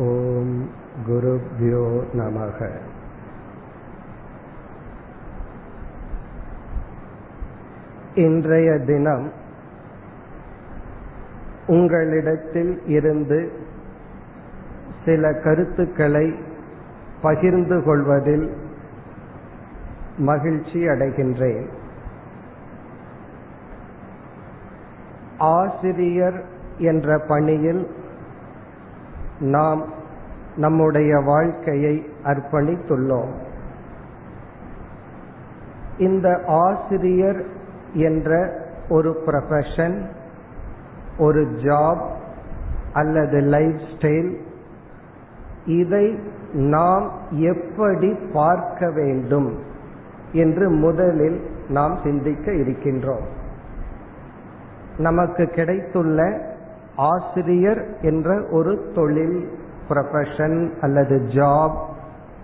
ॐ गुरुभ्यो नमः இன்றைய தினம் உங்களிடத்தில் இருந்து சில கருத்துக்களை பகிர்ந்து கொள்வதில் மகிழ்ச்சி அடைகின்றேன் ஆசிரியர் என்ற பணியில் நாம் நம்முடைய வாழ்க்கையை அர்ப்பணித்துள்ளோம். இந்த ஆசிரியர் என்ற ஒரு ப்ரொஃபஷன் ஒரு ஜாப் அல்லது லைஃப் ஸ்டைல் இதை நாம் எப்படி பார்க்க வேண்டும் என்று முதலில் நாம் சிந்திக்க இருக்கின்றோம். நமக்கு கிடைத்துள்ள ஆசிரியர் என்ற ஒரு தொழில் ப்ரொஃபஷன் அல்லது ஜாப்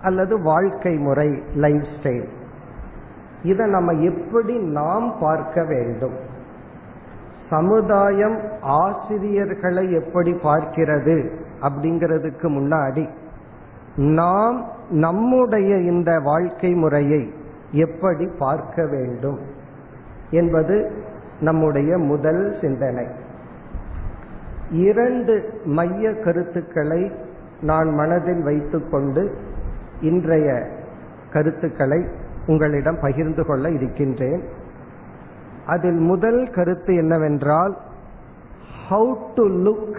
அல்லது வாழ்க்கை முறை லைஃப் ஸ்டைல் இதை நம்ம எப்படி நாம் பார்க்க வேண்டும்? சமுதாயம் ஆசிரியர்களை எப்படி பார்க்கிறது அப்படிங்கிறதுக்கு முன்னாடி நாம் நம்முடைய இந்த வாழ்க்கை முறையை எப்படி பார்க்க வேண்டும் என்பது நம்முடைய முதல் சிந்தனை. இரண்டு மைய கருத்துக்களை நான் மனதில் வைத்துக்கொண்டு இன்றைய கருத்துக்களை உங்களிடம் பகிர்ந்து கொள்ள இருக்கின்றேன். அதில் முதல் கருத்து என்னவென்றால் ஹவு டு லுக்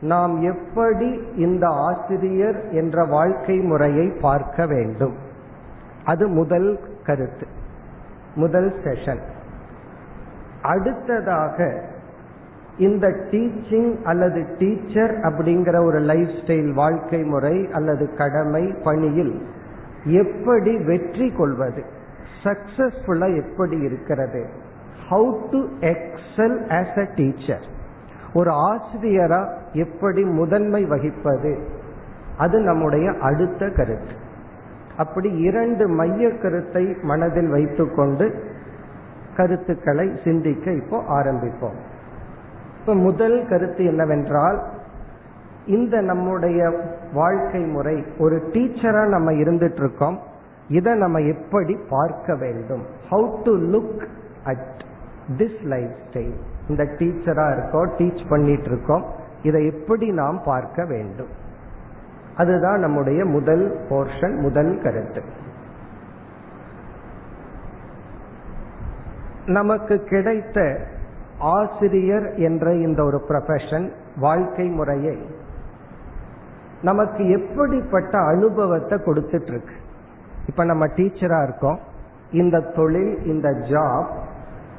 நாம் எப்படி இந்த ஆசிரியர் என்ற வாழ்க்கை முறையை பார்க்க வேண்டும். அது முதல் கருத்து முதல் செஷன் அடுத்ததாக இந்த டீச்சிங் அல்லது டீச்சர் அப்படிங்கிற ஒரு லைஃப் ஸ்டைல் வாழ்க்கை முறை அல்லது கடமை பணியில் எப்படி வெற்றி கொள்வது? சக்சஸ்ஃபுல்லா எப்படி இருக்கிறது? How to excel as a teacher ஒரு ஆசிரியரா எப்படி முதன்மை வகிப்பது? அது நம்முடைய அடுத்த கருத்து. அப்படி இரண்டு மைய கருத்தை மனதில் வைத்துக்கொண்டு கருத்துக்களை சிந்திக்க இப்போ ஆரம்பிப்போம். இப்ப முதல் கருத்து என்னவென்றால் இந்த நம்முடைய வாழ்க்கை முறை ஒரு டீச்சரா நம்ம இருந்துட்டு இருக்கோம் இதை நம்ம எப்படி பார்க்க வேண்டும்? How to look at this lifestyle இந்த டீச்சரா இருக்கோம் டீச் பண்ணிட்டு இருக்கோம் இதை எப்படி நாம் பார்க்க வேண்டும்? அதுதான் நம்முடைய முதல் போர்ஷன் முதல் கருத்து. நமக்கு கிடைத்த ஆசிரியர் என்ற இந்த ஒரு ப்ரொஃபஷன் வாழ்க்கை முறையை நமக்கு எப்படிப்பட்ட அனுபவத்தை கொடுத்துட்டு இருக்கு இப்ப நம்ம டீச்சரா இருக்கோம். இந்த தொழில் இந்த ஜாப்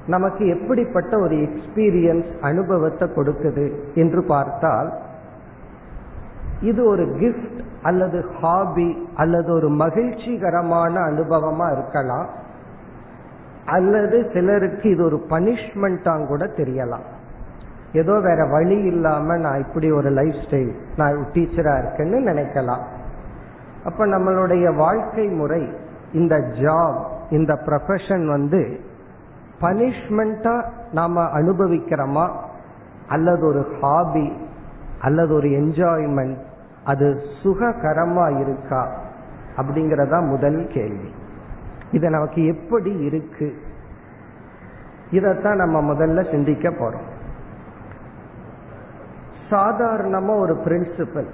நமக்கு எப்படிப்பட்ட ஒரு எக்ஸ்பீரியன்ஸ் அனுபவத்தை கொடுக்குது என்று பார்த்தால் இது ஒரு கிஃப்ட் அல்லது ஹாபி அல்லது ஒரு மகிழ்ச்சிகரமான அனுபவமா இருக்கலாம். அல்லது சிலருக்கு இது ஒரு பனிஷ்மெண்டா கூட தெரியலாம். ஏதோ வேற வழி இல்லாம நான் இப்படி ஒரு லைஃப் ஸ்டைல் நான் டீச்சரா இருக்கேன்னு நினைக்கலாம். அப்ப நம்மளுடைய வாழ்க்கை முறை இந்த ஜாப் இந்த ப்ரொஃபஷன் வந்து பனிஷ்மெண்டா நாம அனுபவிக்கிறோமா? அல்லது ஒரு ஹாபி அல்லது ஒரு என்ஜாய்மெண்ட் அது சுககரமா இருக்கா? அப்படிங்கறதா முதல் கேள்வி. இது நமக்கு எப்படி இருக்கு? இதைத்தான் நம்ம முதல்ல சிந்திக்க போறோம். சாதாரணமா ஒரு பிரின்சிபல்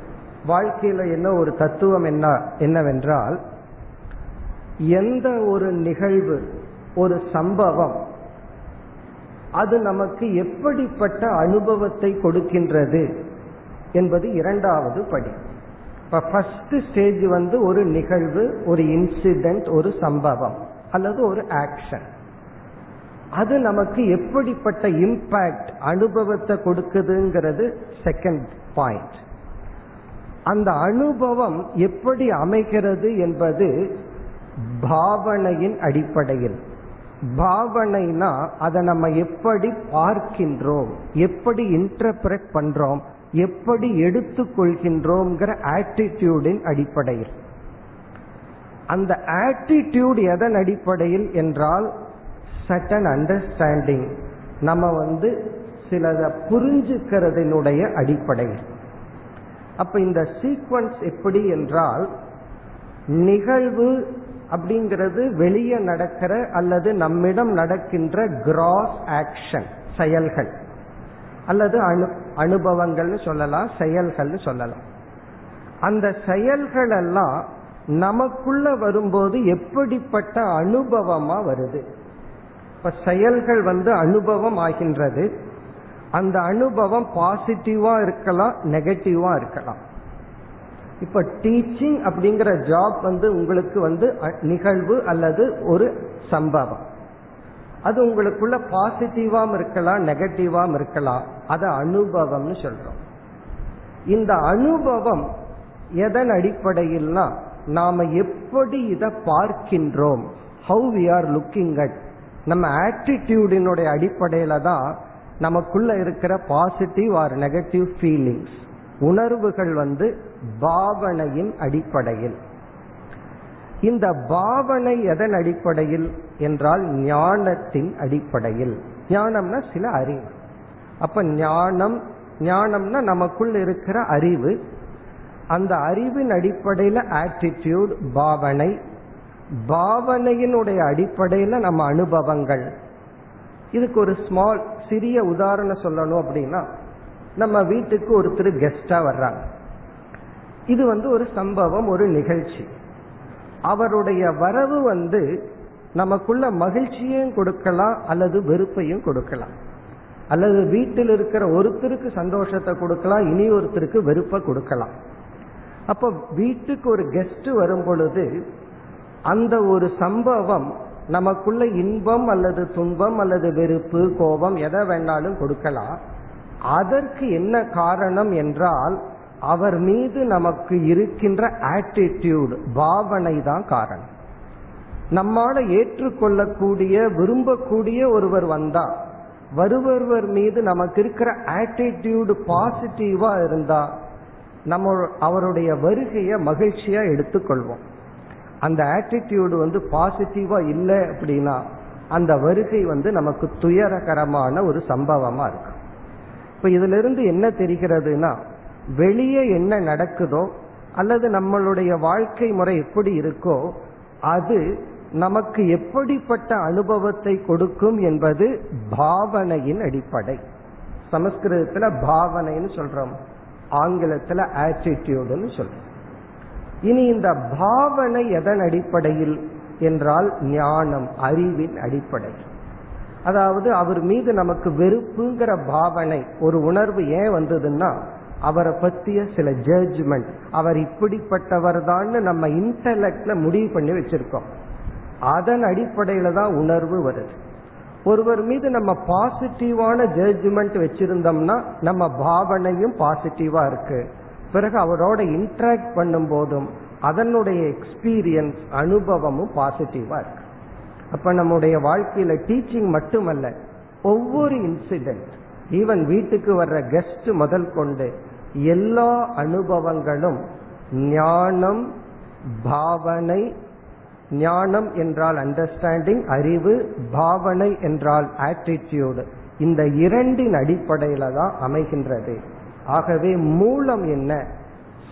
வாழ்க்கையில என்ன ஒரு தத்துவம் என்ன என்னவென்றால் எந்த ஒரு நிகழ்வு ஒரு சம்பவம் அது நமக்கு எப்படிப்பட்ட அனுபவத்தை கொடுக்கின்றது என்பது இரண்டாவது படி. இப்ப ஃபர்ஸ்ட் ஸ்டேஜ் வந்து ஒரு நிகழ்வு ஒரு இன்சிடென்ட் ஒரு சம்பவம் அல்லது ஒரு ஆக்ஷன் அது நமக்கு எப்படிப்பட்ட இம்பாக்ட் அனுபவத்தை கொடுக்குதுங்கிறது செகண்ட் பாயிண்ட் அந்த அனுபவம் எப்படி அமைகிறது என்பது பாவனையின் அடிப்படையில். பாவனைனா அதை நம்ம எப்படி பார்க்கின்றோம் எப்படி இன்டர்பிரட் பண்றோம் எப்படி எடுத்துக்கொள்கின்றோம்ங்கிற ஆட்டிடியூடின் அடிப்படையில். அந்த ஆட்டிடியூட் எதன் அடிப்படையில் என்றால் சட்டன் அண்டர்ஸ்டாண்டிங் நம்ம வந்து சிலதை புரிஞ்சுக்கிறதுனுடைய அடிப்படையில். அப்ப இந்த சீக்வன்ஸ் எப்படி என்றால் நிகழ்வு அப்படிங்கிறது வெளியே நடக்கிற அல்லது நம்மிடம் நடக்கின்ற கிராஸ் ஆக்ஷன் செயல்கள். அல்லது அனு அனுபவங்கள்னு சொல்லலாம் செயல்கள்னு சொல்லலாம். அந்த செயல்கள் எல்லாம் நமக்குள்ள வரும்போது எப்படிப்பட்ட அனுபவமா வருது? இப்ப செயல்கள் வந்து அனுபவம் ஆகின்றது. அந்த அனுபவம் பாசிட்டிவா இருக்கலாம் நெகட்டிவா இருக்கலாம். இப்ப டீச்சிங் அப்படிங்கிற ஜாப் வந்து உங்களுக்கு வந்து நிகழ்வு அல்லது ஒரு சம்பவம். அது உங்களுக்குள்ள பாசிட்டிவாம் இருக்கலாம் நெகட்டிவாம் இருக்கலாம். அதை அனுபவம்னு சொல்றோம். இந்த அனுபவம் எதன் அடிப்படையில்னா நாம எப்படி இதை பார்க்கின்றோம்? How we are looking at நம்ம ஆட்டிடியூடினுடைய அடிப்படையில தான் நமக்குள்ள இருக்கிற பாசிட்டிவ் ஆர் நெகட்டிவ் ஃபீலிங்ஸ் உணர்வுகள் வந்து பாவனையின் அடிப்படையில். இந்த பாவனை எதன் அடிப்படையில் என்றால் ஞானத்தின் அடிப்படையில். ஞானம்னா சில அறிவு. அப்ப ஞானம் ஞானம்னா நமக்குள் இருக்கிற அறிவு. அந்த அறிவின் அடிப்படையில ஆட்டிடியூட் பாவனை. பாவனையினுடைய அடிப்படையில நம்ம அனுபவங்கள். இதுக்கு ஒரு ஸ்மால் சிறிய உதாரணம் சொல்லணும் அப்படின்னா நம்ம வீட்டுக்கு ஒருத்தர் கெஸ்டா வர்றாங்க. இது வந்து ஒரு சம்பவம் ஒரு நிகழ்ச்சி. அவருடைய வரவு வந்து நமக்குள்ள மகிழ்ச்சியையும் கொடுக்கலாம் அல்லது வெறுப்பையும் கொடுக்கலாம். அல்லது வீட்டில் இருக்கிற ஒருத்தருக்கு சந்தோஷத்தை கொடுக்கலாம் இனி ஒருத்தருக்கு வெறுப்பை கொடுக்கலாம். அப்ப வீட்டுக்கு ஒரு கெஸ்ட் வரும் பொழுது அந்த ஒரு சம்பவம் நமக்குள்ள இன்பம் அல்லது துன்பம் அல்லது வெறுப்பு கோபம் எதை வேணாலும் கொடுக்கலாம். அதற்கு என்ன காரணம் என்றால் அவர் மீது நமக்கு இருக்கின்ற ஆட்டிடியூட் பாவனை தான் காரணம். நம்மால ஏற்றுக்கொள்ளக்கூடிய விரும்பக்கூடிய ஒருவர் வந்தா வருபவர் மீது நமக்கு இருக்கிற ஆட்டிடியூடு பாசிட்டிவா இருந்தா நம்ம அவருடைய வருகையை மகிழ்ச்சியா எடுத்துக்கொள்வோம். அந்த ஆட்டிடியூடு வந்து பாசிட்டிவா இல்லை அப்படின்னா அந்த வருகை வந்து நமக்கு துயரகரமான ஒரு சம்பவமா இருக்கும். இப்ப இதுல இருந்து என்ன தெரிகிறதுனா வெளியே என்ன நடக்குதோ அல்லது நம்மளுடைய வாழ்க்கை முறை எப்படி இருக்கோ அது நமக்கு எப்படிப்பட்ட அனுபவத்தை கொடுக்கும் என்பது பாவனையின் அடிப்படை. சமஸ்கிருதத்துல பாவனைன்னு சொல்றோம். ஆங்கிலத்துல ஆட்டிடியூடுன்னு சொல்றோம். இனி இந்த பாவனை எதன் அடிப்படையில் என்றால் ஞானம் அறிவின் அடிப்படை. அதாவது அவர் மீது நமக்கு வெறுப்புங்கிற பாவனை ஒரு உணர்வு ஏன் வந்ததுன்னா அவரை பத்திய சில ஜட்ஜ்மெண்ட் அவர் இப்படிப்பட்டவர் தான் நம்ம இன்டலெக்ட்ல முடிவு பண்ணி வச்சிருக்கோம். அதன் அடிப்படையில தான் உணர்வு வருது. ஒருவர் மீது நம்ம பாசிட்டிவான ஜட்ஜ்மெண்ட் வச்சிருந்தோம்னா நம்ம பாவனையும் பாசிட்டிவா இருக்கு. பிறகு அவரோட இன்டராக்ட் பண்ணும் போதும் அதனுடைய எக்ஸ்பீரியன்ஸ் அனுபவமும் பாசிட்டிவா இருக்கு. அப்ப நம்முடைய வாழ்க்கையில டீச்சிங் மட்டுமல்ல ஒவ்வொரு இன்சிடென்ட் ஈவன் வீட்டுக்கு வர்ற கெஸ்ட் முதல் கொண்டு எல்லா அனுபவங்களும் ஞானம் பாவனை ஞானம் என்றால் அண்டர்ஸ்டாண்டிங் அறிவு பாவனை என்றால் ஆட்டிடியூடு இந்த இரண்டின் அடிப்படையில தான் அமைகின்றது. ஆகவே மூலம் என்ன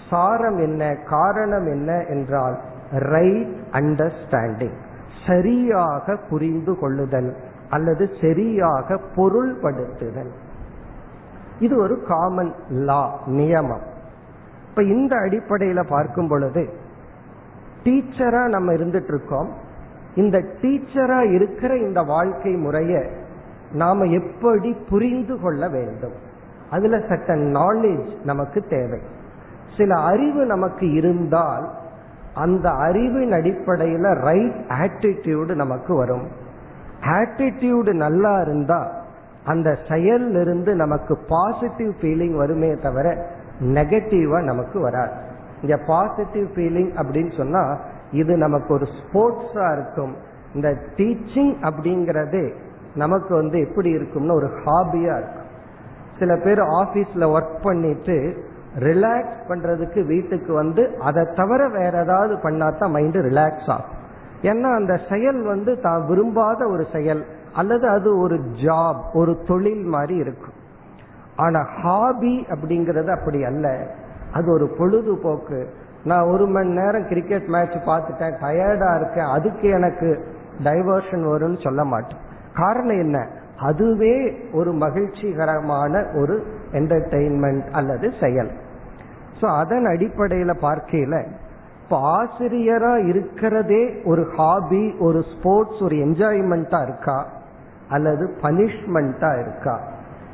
சாரம் என்ன காரணம் என்ன என்றால் ரைட் அண்டர்ஸ்டாண்டிங் சரியாக புரிந்து கொள்ளுதல் அல்லது சரியாக பொருள்படுத்துதல். இது ஒரு காமன் லா நியமம். இப்ப இந்த அடிப்படையில பார்க்கும் பொழுது டீச்சரா நம்ம இருந்துட்டு இருக்கோம் இந்த டீச்சரா இருக்கிற இந்த வாழ்க்கை முறைய நாம எப்படி புரிந்து கொள்ள வேண்டும்? அதுல சட்ட நாலேஜ் நமக்கு தேவை. சில அறிவு நமக்கு இருந்தால் அந்த அறிவின் அடிப்படையில ரைட் ஆட்டிடியூடு நமக்கு வரும். ஆட்டிடியூடு நல்லா இருந்தா அந்த செயல்ல இருந்து நமக்கு பாசிட்டிவ் ஃபீலிங் வருமே தவிர நெகட்டிவா நமக்கு வராது. இங்க பாசிட்டிவ் ஃபீலிங் அப்படின்னு சொன்னா இது நமக்கு ஒரு ஸ்போர்ட்ஸா இருக்கும். இந்த டீச்சிங் அப்படிங்கறதே நமக்கு வந்து எப்படி இருக்கும்னா ஒரு ஹாபியா இருக்கும். சில பேர் ஆபீஸ்ல ஒர்க் பண்ணிட்டு ரிலாக்ஸ் பண்றதுக்கு வீட்டுக்கு வந்து அதை தவிர வேற ஏதாவது பண்ணாதான் மைண்ட் ரிலாக்ஸ் ஆகும். ஏன்னா அந்த செயல் வந்து தான் விரும்பாத ஒரு செயல். அல்லது அது ஒரு ஜாப் ஒரு தொழில் மாதிரி இருக்கும். ஆனா ஹாபி அப்படிங்கிறது அப்படி அல்ல. அது ஒரு பொழுதுபோக்கு. நான் ஒரு மணி நேரம் கிரிக்கெட் மேட்ச் பார்த்துட்டேன் டயர்டா இருக்கேன் அதுக்கு எனக்கு டைவர்ஷன் வரும்னு சொல்ல மாட்டேன். காரணம் என்ன? அதுவே ஒரு மகிழ்ச்சிகரமான ஒரு என்டர்டெயின்மெண்ட் அல்லது செயல். ஸோ அதன் அடிப்படையில் பார்க்கையில இப்போ ஆசிரியரா இருக்கிறதே ஒரு ஹாபி ஒரு ஸ்போர்ட்ஸ் ஒரு என்ஜாய்மெண்ட்டாக இருக்கா? அல்லது பனிஷ்மெண்டா இருக்கா?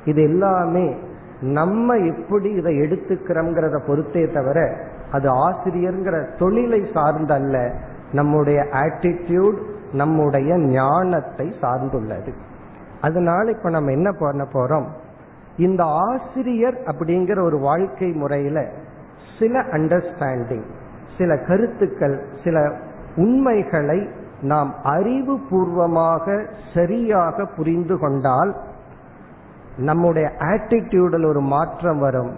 இது எல்லாமே நம்ம எப்படி இதை எடுத்துக்கிறோங்கிறத பொறுத்தே தவிர அது ஆசிரியர்ங்கிற தொழிலை சார்ந்தல்ல. நம்முடைய ஆட்டிடியூட் நம்முடைய ஞானத்தை சார்ந்துள்ளது. அதனால இப்ப நம்ம என்ன பண்ண போறோம்? இந்த ஆசிரியர் அப்படிங்கிற ஒரு வாழ்க்கை முறையில சில அண்டர்ஸ்டாண்டிங் சில கருத்துக்கள் சில உண்மைகளை நாம் அறிவு பூர்வமாக சரியாக புரிந்து கொண்டால் நம்முடைய ஆட்டிடியூடில் ஒரு மாற்றம் வரும்.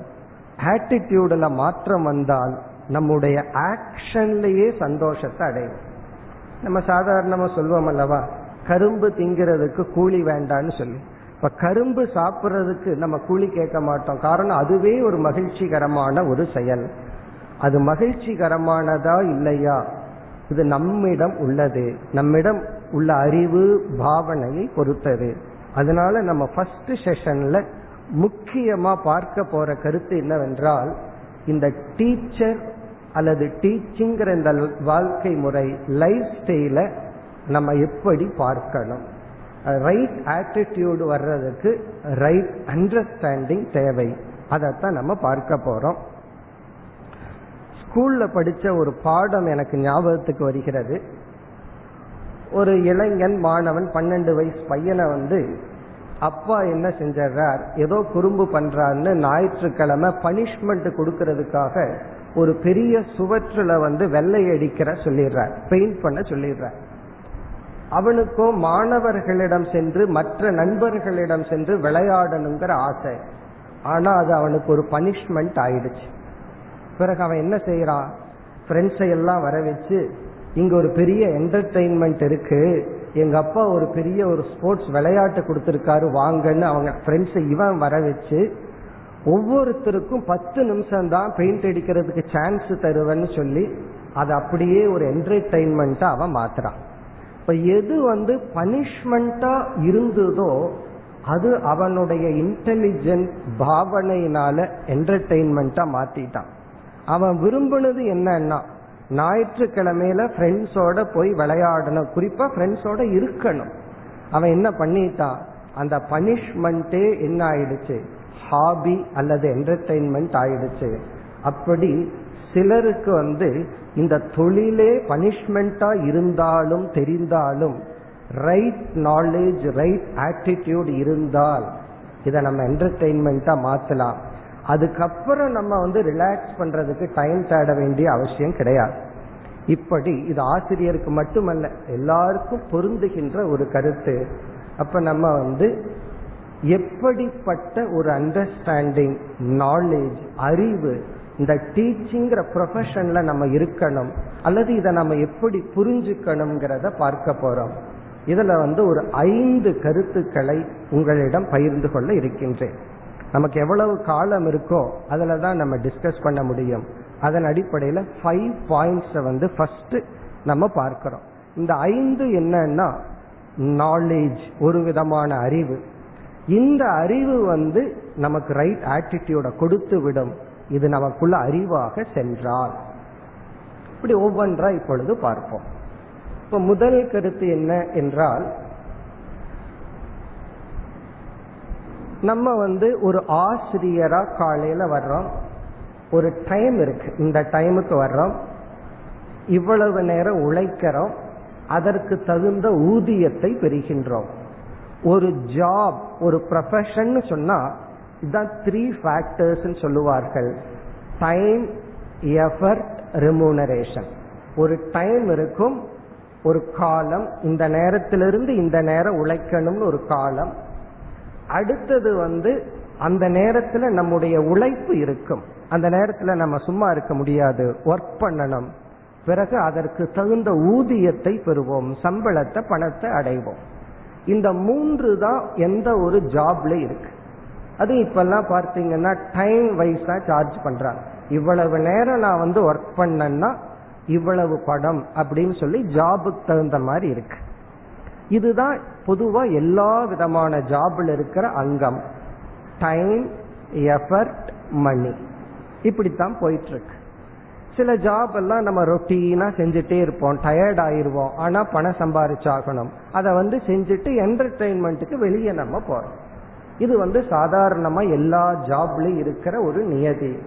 ஆட்டிடியூடில் மாற்றம் வந்தால் நம்முடைய ஆக்ஷன்லேயே சந்தோஷத்தை அடையும் நம்ம சாதாரணமாக சொல்வோம் அல்லவா? கரும்பு திங்கிறதுக்கு கூலி வேண்டான்னு சொல்லி. இப்ப கரும்பு சாப்பிட்றதுக்கு நம்ம கூலி கேட்க மாட்டோம். காரணம் அதுவே ஒரு மகிழ்ச்சிகரமான ஒரு செயல். அது மகிழ்ச்சிகரமானதா இல்லையா? இது நம்மிடம் உள்ளது. நம்மிடம் உள்ள அறிவு பாவனையை பொறுத்தது. அதனால நம்ம ஃபர்ஸ்ட் செஷன்ல முக்கியமா பார்க்க போற கருத்து என்னவென்றால் இந்த டீச்சர் அல்லது டீச்சிங்கிற இந்த வாழ்க்கை முறை லைஃப் ஸ்டைல நம்ம எப்படி பார்க்கணும்? ரைட் ஆட்டிடியூடு வர்றதுக்கு ரைட் அண்டர்ஸ்டாண்டிங் தேவை. அதைத்தான் நம்ம பார்க்க போறோம். ஸ்கூல்ல படிச்ச ஒரு பாடம் எனக்கு ஞாபகத்துக்கு வருகிறது. ஒரு இளைஞன் மாணவன் பன்னெண்டு வயசு பையனை வந்து அப்பா என்ன செஞ்சார் ஏதோ குறும்பு பண்றான்னு ஞாயிற்றுக்கிழமை பனிஷ்மெண்ட் கொடுக்கறதுக்காக ஒரு பெரிய சுவற்றுல வந்து வெள்ளை அடிக்கிற சொல்லிடுறார். பெயிண்ட் பண்ண சொல்லிடுறார். அவனுக்கோ மாணவர்களிடம் சென்று மற்ற நண்பர்களிடம் சென்று விளையாடணுங்கிற ஆசை. ஆனா அது அவனுக்கு ஒரு பனிஷ்மெண்ட் ஆயிடுச்சு. பிறகு அவன் என்ன செய்யறான் ஃப்ரெண்ட்ஸை எல்லாம் வர வச்சு இங்க ஒரு பெரிய என்டர்டெயின்மெண்ட் இருக்கு. எங்க அப்பா ஒரு பெரிய ஒரு ஸ்போர்ட்ஸ் விளையாட்டு கொடுத்திருக்காரு வாங்கன்னு அவங்க ஃப்ரெண்ட்ஸை இவன் வர வச்சு ஒவ்வொருத்தருக்கும் பத்து நிமிஷம் தான் பெயிண்ட் அடிக்கிறதுக்கு சான்ஸ் தருவேன்னு சொல்லி அது அப்படியே ஒரு என்டர்டைன்மெண்ட்டா அவன் மாத்துறான். இப்ப எது வந்து பனிஷ்மெண்டா இருந்ததோ அது அவனுடைய இன்டெலிஜென்ட் பாவனையினால என்டர்டெயின்மெண்டா மாத்திட்டான். அவன் விரும்பினது என்னன்னா ஞாயிற்றுக்கிழமையில ஃப்ரெண்ட்ஸோட போய் விளையாடணும். குறிப்பா ஃப்ரெண்ட்ஸோட இருக்கணும். அவன் என்ன பண்ணிட்டான் அந்த பனிஷ்மெண்ட்டே என்ன ஆயிடுச்சு? ஹாபி அல்லது என்டர்டெயின்மெண்ட் ஆயிடுச்சு. அப்படி சிலருக்கு வந்து இந்த தொழிலே பனிஷ்மெண்டா இருந்தாலும் தெரிந்தாலும் ரைட் நாலேஜ் ரைட் ஆட்டிடியூட் இருந்தால் இதை நம்ம என்டர்டெயின்மெண்டா மாத்தலாம். அதுக்கப்புறம் நம்ம வந்து ரிலாக்ஸ் பண்றதுக்கு டைம் தேட வேண்டிய அவசியம் கிடையாது. இப்படி இது ஆசிரியருக்கு மட்டுமல்ல எல்லாருக்கும் பொருந்துகின்ற ஒரு கருத்து. அப்ப நம்ம வந்து எப்படிப்பட்ட ஒரு அண்டர்ஸ்டாண்டிங் நாலேஜ் அறிவு இந்த டீச்சிங்கிற ப்ரொஃபஷன்ல நம்ம இருக்கணும் அல்லது இதை நம்ம எப்படி புரிஞ்சுக்கணுங்கிறத பார்க்க போறோம். இதுல வந்து ஒரு ஐந்து கருத்துக்களை உங்களிடம் பகிர்ந்து கொள்ள இருக்கின்றேன். நமக்கு எவ்வளவு காலம் இருக்கோ அதில் தான் நம்ம டிஸ்கஸ் பண்ண முடியும். அதன் அடிப்படையில் ஃபைவ் பாயிண்ட்ஸை வந்து ஃபர்ஸ்ட் நம்ம பார்க்கிறோம். இந்த ஐந்து என்னன்னா நாலேஜ் ஒரு விதமான அறிவு. இந்த அறிவு வந்து நமக்கு ரைட் ஆட்டிடியூட கொடுத்து விடும். இது நமக்குள்ள அறிவாக சென்றால். இப்படி ஒவ்வொன்றா இப்பொழுது பார்ப்போம். இப்ப முதல் கருத்து என்ன என்றால் நம்ம வந்து ஒரு ஆசிரியரா காலையில வர்றோம். ஒரு டைம் இருக்கு. இந்த டைமுக்கு வர்றோம். இவ்வளவு நேரம் உழைக்கிறோம். அதற்கு தகுந்த ஊதியத்தை பெறுகின்றோம். ஒரு ஜாப் ஒரு ப்ரொஃபஷன் சொன்னா இதுதான் த்ரீ ஃபேக்டர்ஸ் சொல்லுவார்கள். டைம் எஃபர்ட் ரெமூனரேஷன் ஒரு டைம் இருக்கும் ஒரு காலம். இந்த நேரத்திலிருந்து இந்த நேரம் உழைக்கணும்னு ஒரு காலம். அடுத்தது வந்து அந்த நேரத்துல நம்முடைய உழைப்பு இருக்கும். அந்த நேரத்துல நம்ம சும்மா இருக்க முடியாது. ஒர்க் பண்ணணும். பிறகு அதற்கு தகுந்த ஊதியத்தை பெறுவோம். சம்பளத்தை பணத்தை அடைவோம். இந்த மூன்று தான் எந்த ஒரு ஜாப்ல இருக்கு. அது இப்பெல்லாம் பார்த்தீங்கன்னா டைம் வைஸா சார்ஜ் பண்றாங்க. இவ்வளவு நேரம் நான் வந்து ஒர்க் பண்ணேன்னா இவ்வளவு படம் அப்படின்னு சொல்லி ஜாபுக்கு தகுந்த மாதிரி இருக்கு. இதுதான் பொதுவா எல்லா விதமான ஜாப்ல இருக்கிற அங்கம். டைம் எஃபர்ட் மணி இப்படித்தான் போயிட்டு இருக்கு சில ஜாப் எல்லாம் நம்ம ரொட்டீனா செஞ்சுட்டே இருப்போம். டயர்ட் ஆயிருவோம். ஆனா பணம் சம்பாரிச்சாகணும். அதை வந்து செஞ்சுட்டு என்டர்டைன்மெண்ட்டுக்கு வெளியே நம்ம போறோம். இது வந்து சாதாரணமா எல்லா ஜாப்லயும் இருக்கிற ஒரு நியதி.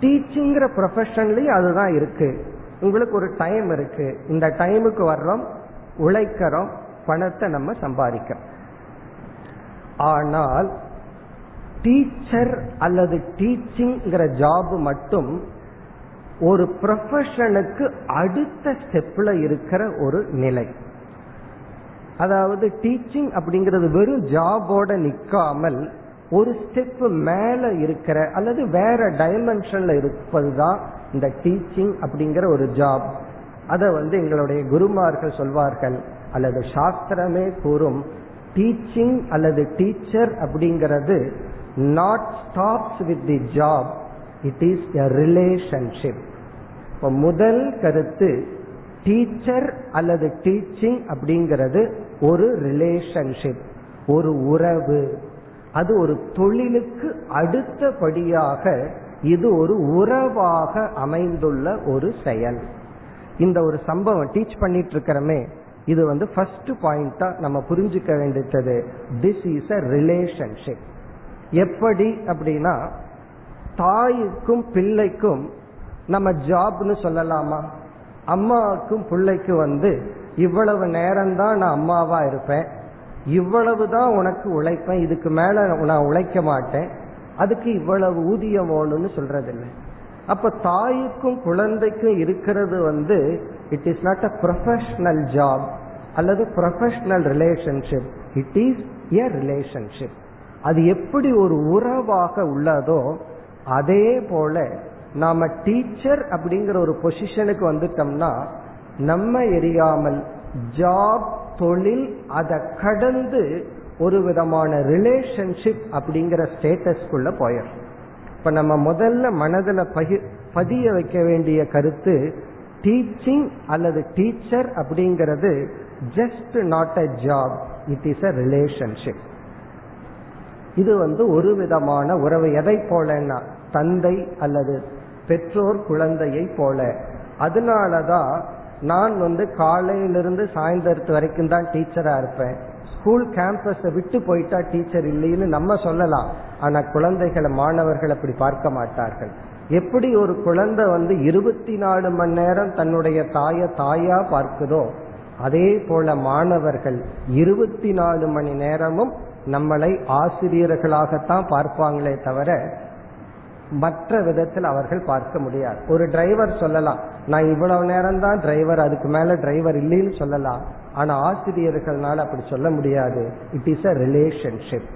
டீச்சிங்கிற ப்ரொஃபஷன்லயும் அதுதான் இருக்கு. உங்களுக்கு ஒரு டைம் இருக்கு. இந்த டைமுக்கு வர்றோம் உழைக்கிறோம் பணத்தை நம்ம சம்பாதிக்கிறோம் ஆனால் டீச்சர் அல்லது டீச்சிங்கிற ஜாப் மட்டும் ஒரு ப்ரொஃபஷனுக்கு அடுத்த ஸ்டெப்ல இருக்கிற ஒரு நிலை. அதாவது டீச்சிங் அப்படிங்கிறது வெறும் ஜாபோட நிக்காமல் ஒரு ஸ்டெப் மேல இருக்கிற அல்லது வேற டைமென்ஷன்ல இருப்பதுதான் இந்த டீச்சிங் அப்படிங்கிற ஒரு ஜாப் அதை வந்து எங்களுடைய குருமார்கள் சொல்வார்கள். அல்லது சாஸ்திரமே கூறும் டீச்சிங் அல்லது டீச்சர் அப்படிங்கிறது not stops with the job it is a relationship இப்போ முதல் கருத்து டீச்சர் அல்லது டீச்சிங் அப்படிங்கிறது ஒரு ரிலேஷன்ஷிப் ஒரு உறவு. அது ஒரு தொழிலுக்கு அடுத்தபடியாக இது ஒரு உறவாக அமைந்துள்ள ஒரு செயல். இந்த ஒரு சம்பவம் டீச் பண்ணிட்டு இருக்கிறமே இது வந்து ஃபர்ஸ்ட் பாயிண்டா நம்ம புரிஞ்சுக்க வேண்டியது. திஸ் இஸ் அ ரிலேஷன்ஷிப் எப்படி அப்படின்னா தாய்க்கும் பிள்ளைக்கும் நம்ம ஜாப்னு சொல்லலாமா? அம்மாவுக்கும் பிள்ளைக்கும் வந்து இவ்வளவு நேரம் தான் நான் அம்மாவா இருப்பேன். இவ்வளவு தான் உனக்கு உழைப்பேன். இதுக்கு மேல நான் உழைக்க மாட்டேன். அதுக்கு இவ்வளவு ஊதியம் வேணும்னு சொல்றதில்லை. அப்ப தாய்க்கும் குழந்தைக்கும் இருக்கிறது வந்து it is not a professional job அல்லது professional relationship it is a relationship அது எப்படி ஒரு உறவாக உள்ளதோ அதே போல நாம டீச்சர் அப்படிங்கிற ஒரு பொசிஷனுக்கு வந்துட்டோம்னா நம்ம எரியாமல் ஜாப் தொழில் அதை கடந்து ஒரு விதமான ரிலேஷன்ஷிப் அப்படிங்கிற ஸ்டேட்டஸ்குள்ள போயிடும் இப்ப நம்ம முதல்ல மனதில் பகி பதிய வைக்க வேண்டிய கருத்து டீச்சிங் அல்லது டீச்சர் அப்படிங்கிறது just not a job it is a relationship இது வந்து ஒரு விதமான உறவு. எதை போலன்னா தந்தை அல்லது பெற்றோர் குழந்தையை போல. அதனாலதான் நான் வந்து காலையிலிருந்து சாயந்தரத்து வரைக்கும் தான் டீச்சரா இருப்பேன். ஸ்கூல் கேம்பஸை விட்டு போயிட்டா டீச்சர் இல்லைன்னு நம்ம சொல்லலாம். ஆனா குழந்தைகளை மாணவர்கள் அப்படி பார்க்க மாட்டார்கள். எப்படி ஒரு குழந்தை வந்து இருபத்தி நாலு மணி நேரம் தன்னுடைய தாய தாயா பார்க்குதோ அதே போல மாணவர்கள் இருபத்தி நாலு மணி நேரமும் நம்மளை ஆசிரியர்களாகத்தான் பார்ப்பாங்களே தவிர மற்ற விதத்தில் அவர்கள் பார்க்க முடியாது. ஒரு டிரைவர் சொல்லலாம். நான் இவ்வளவு நேரம் தான் டிரைவர் அதுக்கு மேல டிரைவர் இல்லைன்னு சொல்லலாம். ஆனா ஆசிரியர்கள்னால அப்படி சொல்ல முடியாது. இட் இஸ் அ ரிலேஷன்ஷிப்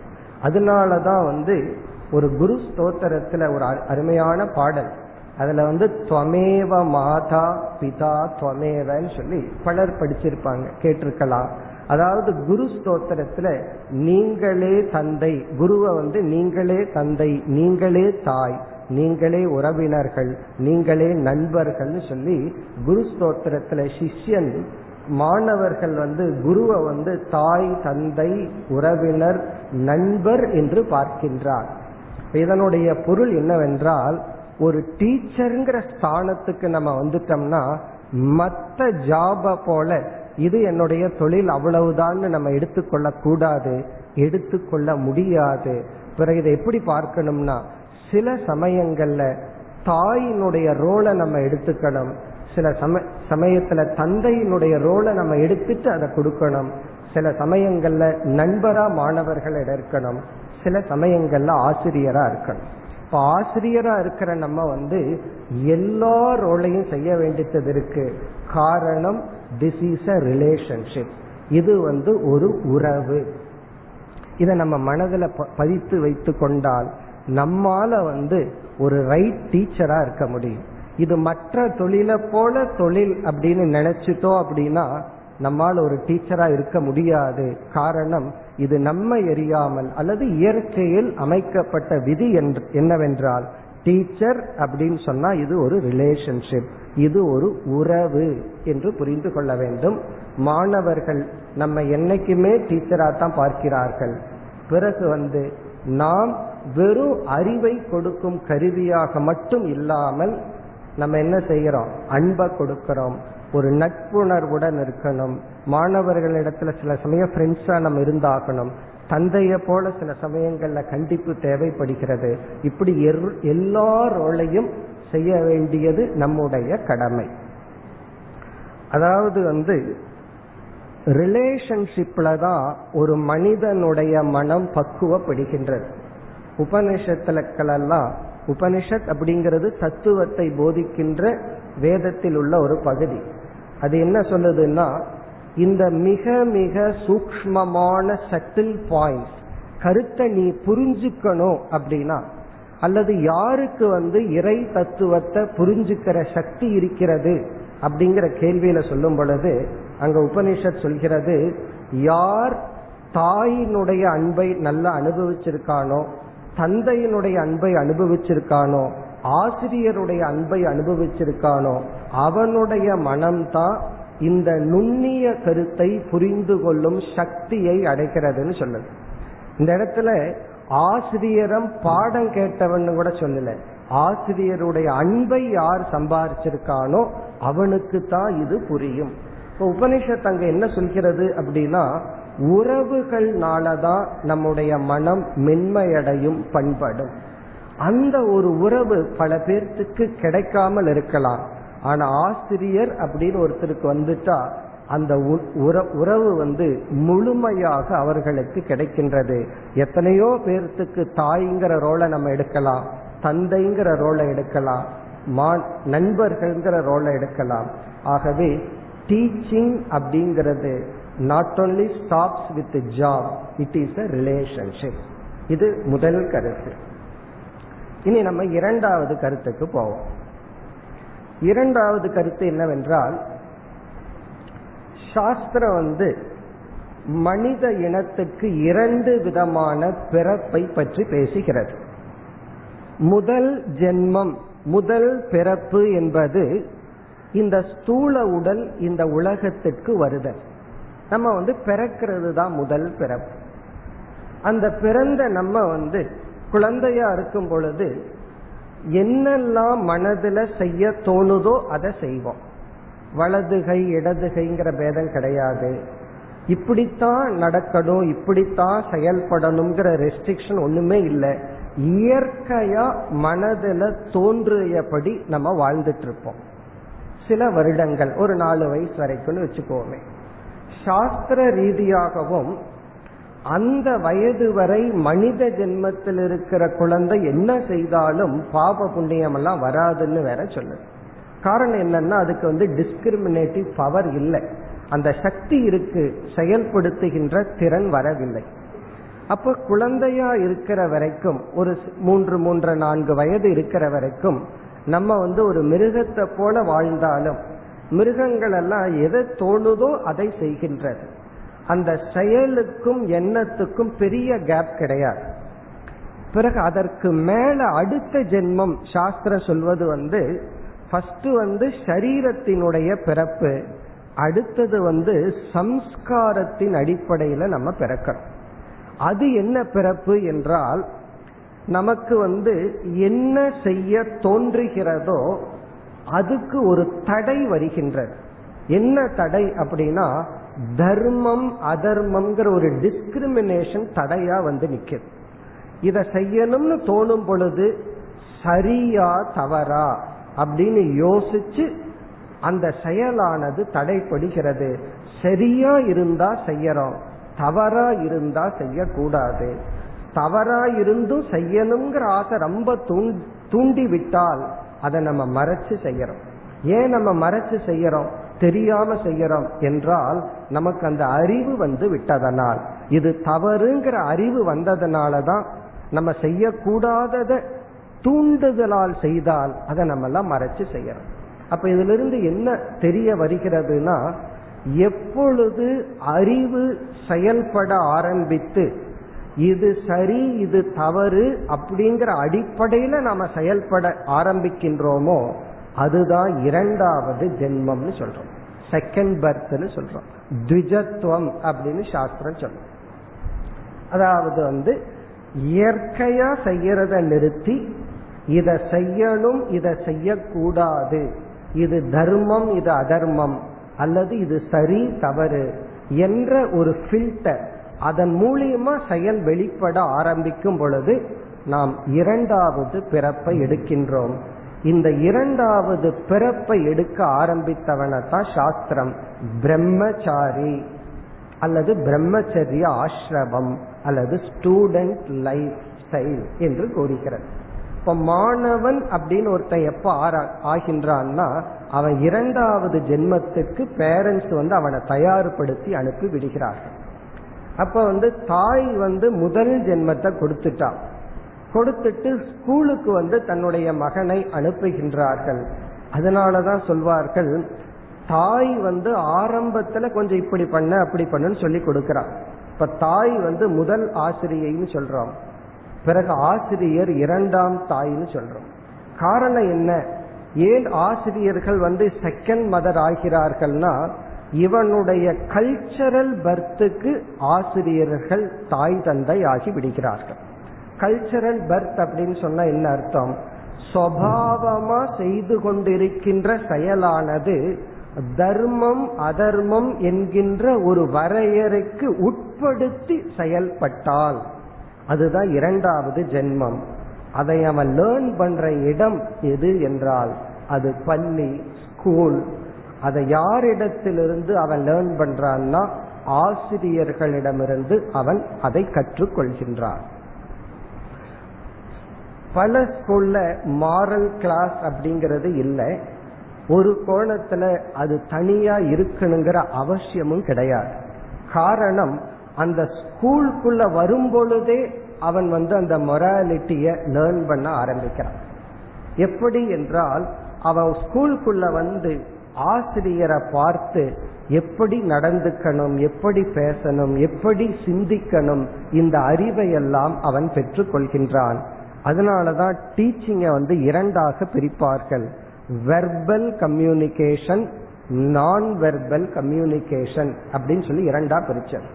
அதனாலதான் வந்து ஒரு குரு ஸ்தோத்திரத்துல ஒரு அருமையான பாடல். அதுல வந்து துவமேவ மாதா பிதா துவமேவன்னு சொல்லி பலர் படிச்சிருப்பாங்க கேட்டிருக்கலாம். அதாவது குரு ஸ்தோத்திரத்துல நீங்களே தந்தை குருவை வந்து நீங்களே தந்தை நீங்களே தாய் நீங்களே உறவினர்கள் நீங்களே நண்பர்கள்னு சொல்லி குரு ஸ்தோத்திரத்துல சிஷ்யன் மாணவர்கள் வந்து குருவை வந்து தாய் தந்தை உறவினர் நண்பர் என்று பார்க்கின்றார். இதனுடைய பொருள் என்னவென்றால் ஒரு டீச்சருங்கிற ஸ்தானத்துக்கு நம்ம வந்துட்டோம்னா மற்ற ஜாப போல இது என்னுடைய தொழில் அவ்வளவுதான்னு நம்ம எடுத்துக்கொள்ள கூடாது எடுத்துக்கொள்ள முடியாது. பிறகு இதை எப்படி பார்க்கணும்னா சில சமயங்கள்ல தாயினுடைய ரோலை நம்ம எடுத்துக்கணும். சில சம சமயத்துல தந்தையினுடைய ரோலை நம்ம எடுத்துட்டு அதை கொடுக்கணும். சில சமயங்கள்ல நண்பரா மாணவர்கள் இருக்கணும் சில சமயங்கள்ல ஆசிரியரா இருக்கணும். இப்ப ஆசிரியரா இருக்கிற நம்ம வந்து எல்லா ரோலையும் செய்ய வேண்டியது இருக்கு. காரணம் திஸ் இஸ் அ ரிலேஷன்ஷிப் இது வந்து ஒரு உறவு. இதை நம்ம மனதில் பதித்து வைத்து கொண்டால் நம்மால வந்து ஒரு ரைட் டீச்சரா இருக்க முடியும். இது மற்ற தொழிலை போல தொழில் அப்படின்னு நினைச்சிட்டோம் அப்படின்னா நம்மால் ஒரு டீச்சரா இருக்க முடியாது. காரணம் இது நம்ம எரியாமல் அல்லது இயற்கையில் அமைக்கப்பட்ட விதி என்னவென்றால் டீச்சர் அப்படின்னு சொன்னா இது ஒரு ரிலேஷன்ஷிப் இது ஒரு உறவு என்று புரிந்து கொள்ள வேண்டும். மாணவர்கள் நம்ம என்னைக்குமே டீச்சரா தான் பார்க்கிறார்கள். பிறகு வந்து நாம் வெறும் அறிவை கொடுக்கும் கருவியாக மட்டும் இல்லாமல் நம்ம என்ன செய்கிறோம்? அன்பை கொடுக்கிறோம். ஒரு நட்புணர்வுடன் இருக்கணும். மாணவர்களிடத்துல சில சமயம் ஃப்ரெண்ட்ஸா நம்ம இருந்தாகணும். தந்தைய போல சில சமயங்கள்ல கண்டிப்பு தேவைப்படுகிறது. இப்படி எல்லா ரோலையும் செய்ய வேண்டியது நம்முடைய கடமை. அதாவது வந்து ரிலேஷன்ஷிப்ல தான் ஒரு மனிதனுடைய மனம் பக்குவப்படுகின்றது. உபனிஷத்துக்களெல்லாம் உபனிஷத் அப்படிங்கிறது தத்துவத்தை போதிக்கின்ற வேதத்தில் உள்ள ஒரு பகுதி. அது என்ன சொல்லுதுன்னா இந்த மிக மிக சூக்மமான சட்டில் பாயிண்ட்ஸ் கருத்தை நீ புரிஞ்சுக்கணும் அப்படின்னா அல்லது யாருக்கு வந்து இறை தத்துவத்தை புரிஞ்சுக்கிற சக்தி இருக்கிறது அப்படிங்கிற கேள்வியில சொல்லும் பொழுது அங்க உபனிஷத் சொல்கிறது யார் தாயினுடைய அன்பை நல்லா அனுபவிச்சிருக்கானோ தந்தையினுடைய அன்பை அனுபவிச்சிருக்கானோ ஆசிரியருடைய அன்பை அனுபவிச்சிருக்கானோ அவனுடைய மனம்தான் இந்த நுண்ணிய கருத்தை புரிந்து கொள்ளும் சக்தியை அடைக்கிறதுன்னு சொல்லுது. இந்த இடத்துல ஆசிரியரம் பாடம் கேட்டவன் கூட சொல்லல. ஆசிரியருடைய அன்பை யார் சம்பாதிச்சிருக்கானோ அவனுக்கு தான் இது புரியும். இப்போ உபனிஷத் அங்க என்ன சொல்கிறது அப்படின்னா உறவுகள்னாலதான் நம்முடைய மனம் மென்மையடையும் பண்படும். அந்த ஒரு உறவு பல பேர்த்துக்கு கிடைக்காமல் இருக்கலாம். ஆனா ஆசிரியர் அப்படின்னு ஒருத்தருக்கு வந்துட்டா அந்த உறவு வந்து முழுமையாக அவர்களுக்கு கிடைக்கின்றது. எத்தனையோ பேர்த்துக்கு தாய்ங்கிற ரோலை நம்ம எடுக்கலாம் தந்தைங்கிற ரோலை எடுக்கலாம் நண்பர்கள்ங்கிற ரோலை எடுக்கலாம். ஆகவே டீச்சிங் அப்படிங்கிறது not only stops with job it is a relationship இது முதல் கருத்து. இனி நம்ம இரண்டாவது கருத்துக்கு போவோம். இரண்டாவது கருத்து என்னவென்றால் சாஸ்திரம் வந்து மனித இனத்துக்கு இரண்டு விதமான பிறப்பை பற்றி பேசுகிறது. முதல் ஜென்மம் முதல் பிறப்பு என்பது இந்த ஸ்தூல உடல் இந்த உலகத்திற்கு வருதல் நம்ம வந்து பிறக்கிறது தான் முதல் பிறப்பு. அந்த பிறந்த நம்ம வந்து குழந்தையா இருக்கும் பொழுது என்னெல்லாம் மனதுல செய்ய தோணுதோ அதை செய்வோம். வலதுகை இடதுகைங்கிற பேதம் கிடையாது. இப்படித்தான் நடக்கணும் இப்படித்தான் செயல்படணுங்கிற ரெஸ்ட்ரிக்ஷன் ஒண்ணுமே இல்லை. இயற்கையா மனதுல தோன்றியபடி நம்ம வாழ்ந்துட்டு இருப்போம். சில வருடங்கள் ஒரு நாலு வயசு வரைக்கும் வச்சுக்கோமே. சாஸ்திர ரீதியாகவும் அந்த வயது வரை மனித ஜென்மத்தில் இருக்கிற குழந்தை என்ன செய்தாலும் பாப புண்ணியம் எல்லாம் வராதுன்னு வேற சொல்லுது. காரணம் என்னன்னா அதுக்கு வந்து டிஸ்கிரிமினேட்டிவ் பவர் இல்லை. அந்த சக்தி இருக்கு செயல்படுத்துகின்ற திறன் வரவில்லை. அப்ப குழந்தையா இருக்கிற வரைக்கும் ஒரு மூன்று மூன்று நான்கு வயது இருக்கிற வரைக்கும் நம்ம வந்து ஒரு மிருகத்தை போல வாழ்ந்தாலும் மிருகங்கள் எல்லாம் எதை தோணுதோ அதை செய்கின்றது. அந்த செயலுக்கும் எண்ணத்துக்கும் பெரிய கேப் கிடையாது. பிறகு அதற்கு மேல அடுத்த ஜென்மம் சாஸ்திரம் சொல்வது வந்து ஃபர்ஸ்ட் வந்து சரீரத்தினுடைய பிறப்பு அடுத்தது வந்து சம்ஸ்காரத்தின் அடிப்படையில நம்ம பிறக்கிறோம் அது என்ன பிறப்பு என்றால் நமக்கு வந்து என்ன செய்ய தோன்றுகிறதோ அதுக்கு ஒரு தடை வருகின்றது. என்ன தடை அப்படின்னா தர்மம் அதர்மம்ங்கிற ஒரு டிஸ்கிரிமினேஷன் தடையா வந்து நிக்குது. இதை செய்யணும்னு தோணும் பொழுது சரியா தவறா அப்படின்னு யோசிச்சு அந்த செயலானது தடைப்படுகிறது. சரியா இருந்தா செய்யறோம் தவறா இருந்தா செய்யக்கூடாது. தவறா இருந்தும் செய்யணுங்கிற ஆசை ரொம்ப தூண்டி விட்டால் அதை நம்ம மறைச்சு செய்யறோம். ஏன் நம்ம மறைச்சு செய்யறோம்? தெரியாம செய்யறோம் என்றால் நமக்கு அந்த அறிவு வந்து விட்டதனால். இது தவறுங்கிற அறிவு வந்ததுனாலதான் நம்ம செய்யக்கூடாதத தூண்டுதலால் செய்தால் அதை நம்ம எல்லாம் மறைச்சு செய்யறோம். அப்ப இதுல இருந்து என்ன தெரிய வருகிறதுனா எப்பொழுது அறிவு செயல்பட ஆரம்பித்து இது சரி இது தவறு அப்படிங்கிற அடிப்படையில நாம செயல்பட ஆரம்பிக்கின்றோமோ அதுதான் இரண்டாவது ஜென்மம்னு சொல்றோம். செகண்ட் பர்த்னு சொல்றோம். த்விஜத்துவம் அப்படின்னு சாஸ்திரம் சொல்றோம் அதாவது வந்து இயற்கையா செய்யறத நிறுத்தி இதை செய்யணும் இதை செய்யக்கூடாது. இது தர்மம் இது அதர்மம். அல்லது இது சரி தவறு என்ற ஒரு ஃபில்டர் அதன் மூலியமா செயல் வெளிப்பட ஆரம்பிக்கும் பொழுது நாம் இரண்டாவது பிறப்பை எடுக்கின்றோம். இந்த இரண்டாவது பிறப்பை எடுக்க ஆரம்பித்தவனை தான் சாஸ்திரம். பிரம்மச்சாரி அல்லது பிரம்மச்சரிய ஆசிரமம் அல்லது ஸ்டூடெண்ட் லைஃப் ஸ்டைல் என்று கூறுகிறது. இப்ப மாணவன் அப்படின்னு ஒருத்தன் எப்ப ஆகின்றான்னா அவன் இரண்டாவது ஜென்மத்துக்கு பேரண்ட்ஸ் வந்து அவனை தயார்படுத்தி அனுப்பி விடுகிறார்கள். அப்ப வந்து தாய் வந்து முதல் ஜென்மத்தை கொடுத்துட்டான் கொடுத்துட்டு ஸ்கூலுக்கு வந்து தன்னுடைய மகனை அனுப்புகின்றார்கள். அதனாலதான் சொல்வார்கள் தாய் வந்து ஆரம்பத்துல கொஞ்சம் இப்படி பண்ண அப்படி பண்ணுன்னு சொல்லி கொடுக்கிறார் இப்ப தாய் வந்து முதல் ஆசிரியைன்னு சொல்றோம். பிறகு ஆசிரியர் இரண்டாம் தாய்னு சொல்றோம். காரணம் என்ன? ஏன் ஆசிரியர்கள் வந்து செகண்ட் மதர் ஆகிறார்கள்னா இவனுடைய கல்ச்சரல் பர்த்துக்கு ஆசிரியர்கள் தாய் தந்தை ஆகி விடுகிறார்கள். கல்ச்சரல் பர்த் அப்படின்னு சொன்னா என்ன அர்த்தம்? சுவாவமா செய்து கொண்டிருக்கின்ற செயலானது தர்மம் அதர்மம் என்கின்ற ஒரு வரையறைக்கு உட்படுத்தி செயல்பட்டால் அதுதான் இரண்டாவது ஜென்மம். அதை அவன் லேர்ன் பண்ற இடம் எது என்றால் அது பள்ளி ஸ்கூல் அதை யாரிடத்திலிருந்து அவன் லேர்ன் பண்றான்னா ஆசிரியர்களிடமிருந்து அவன் அதை கற்றுக்கொள்கின்றான். பல ஸ்கூல்ல மாரல் கிளாஸ் அப்படிங்கிறது இல்லை. ஒரு கோணத்துல அது தனியா இருக்கணுங்கிற அவசியமும் கிடையாது. காரணம் அந்த ஸ்கூலுக்குள்ள வரும் பொழுதே அவன் வந்து அந்த மொராலிட்டிய லேர்ன் பண்ண ஆரம்பிக்கிறான். எப்படி என்றால் அவன் ஸ்கூலுக்குள்ள வந்து ஆசிரியரை பார்த்து எப்படி நடந்துக்கணும் எப்படி பேசணும் எப்படி சிந்திக்கணும் இந்த அறிவை எல்லாம் அவன் பெற்றுக்கொள்கின்றான். அதனாலதான் டீச்சிங்கை வந்து இரண்டாக பிரிப்பார்கள். Verbal communication non verbal communication அப்படின்னு சொல்லி இரண்டா பிரிச்சது.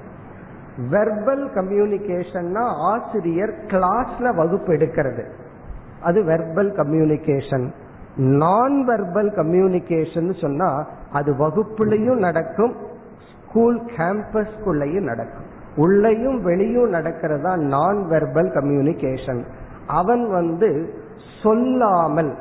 வெர்பல் கம்யூனிகேஷன்னா ஆசிரியர் கிளாஸ்ல வகுப்பு எடுக்கிறது. அது verbal communication non verbal communication சொன்னா அது வகுப்புலையும் நடக்கும் ஸ்கூல் கேம்பஸ்குள்ளேயும் நடக்கும். உள்ளேயும் வெளியும் நடக்கிறதா நான் வெர்பல் கம்யூனிகேஷன் அவன் வந்து சொல்லாமல்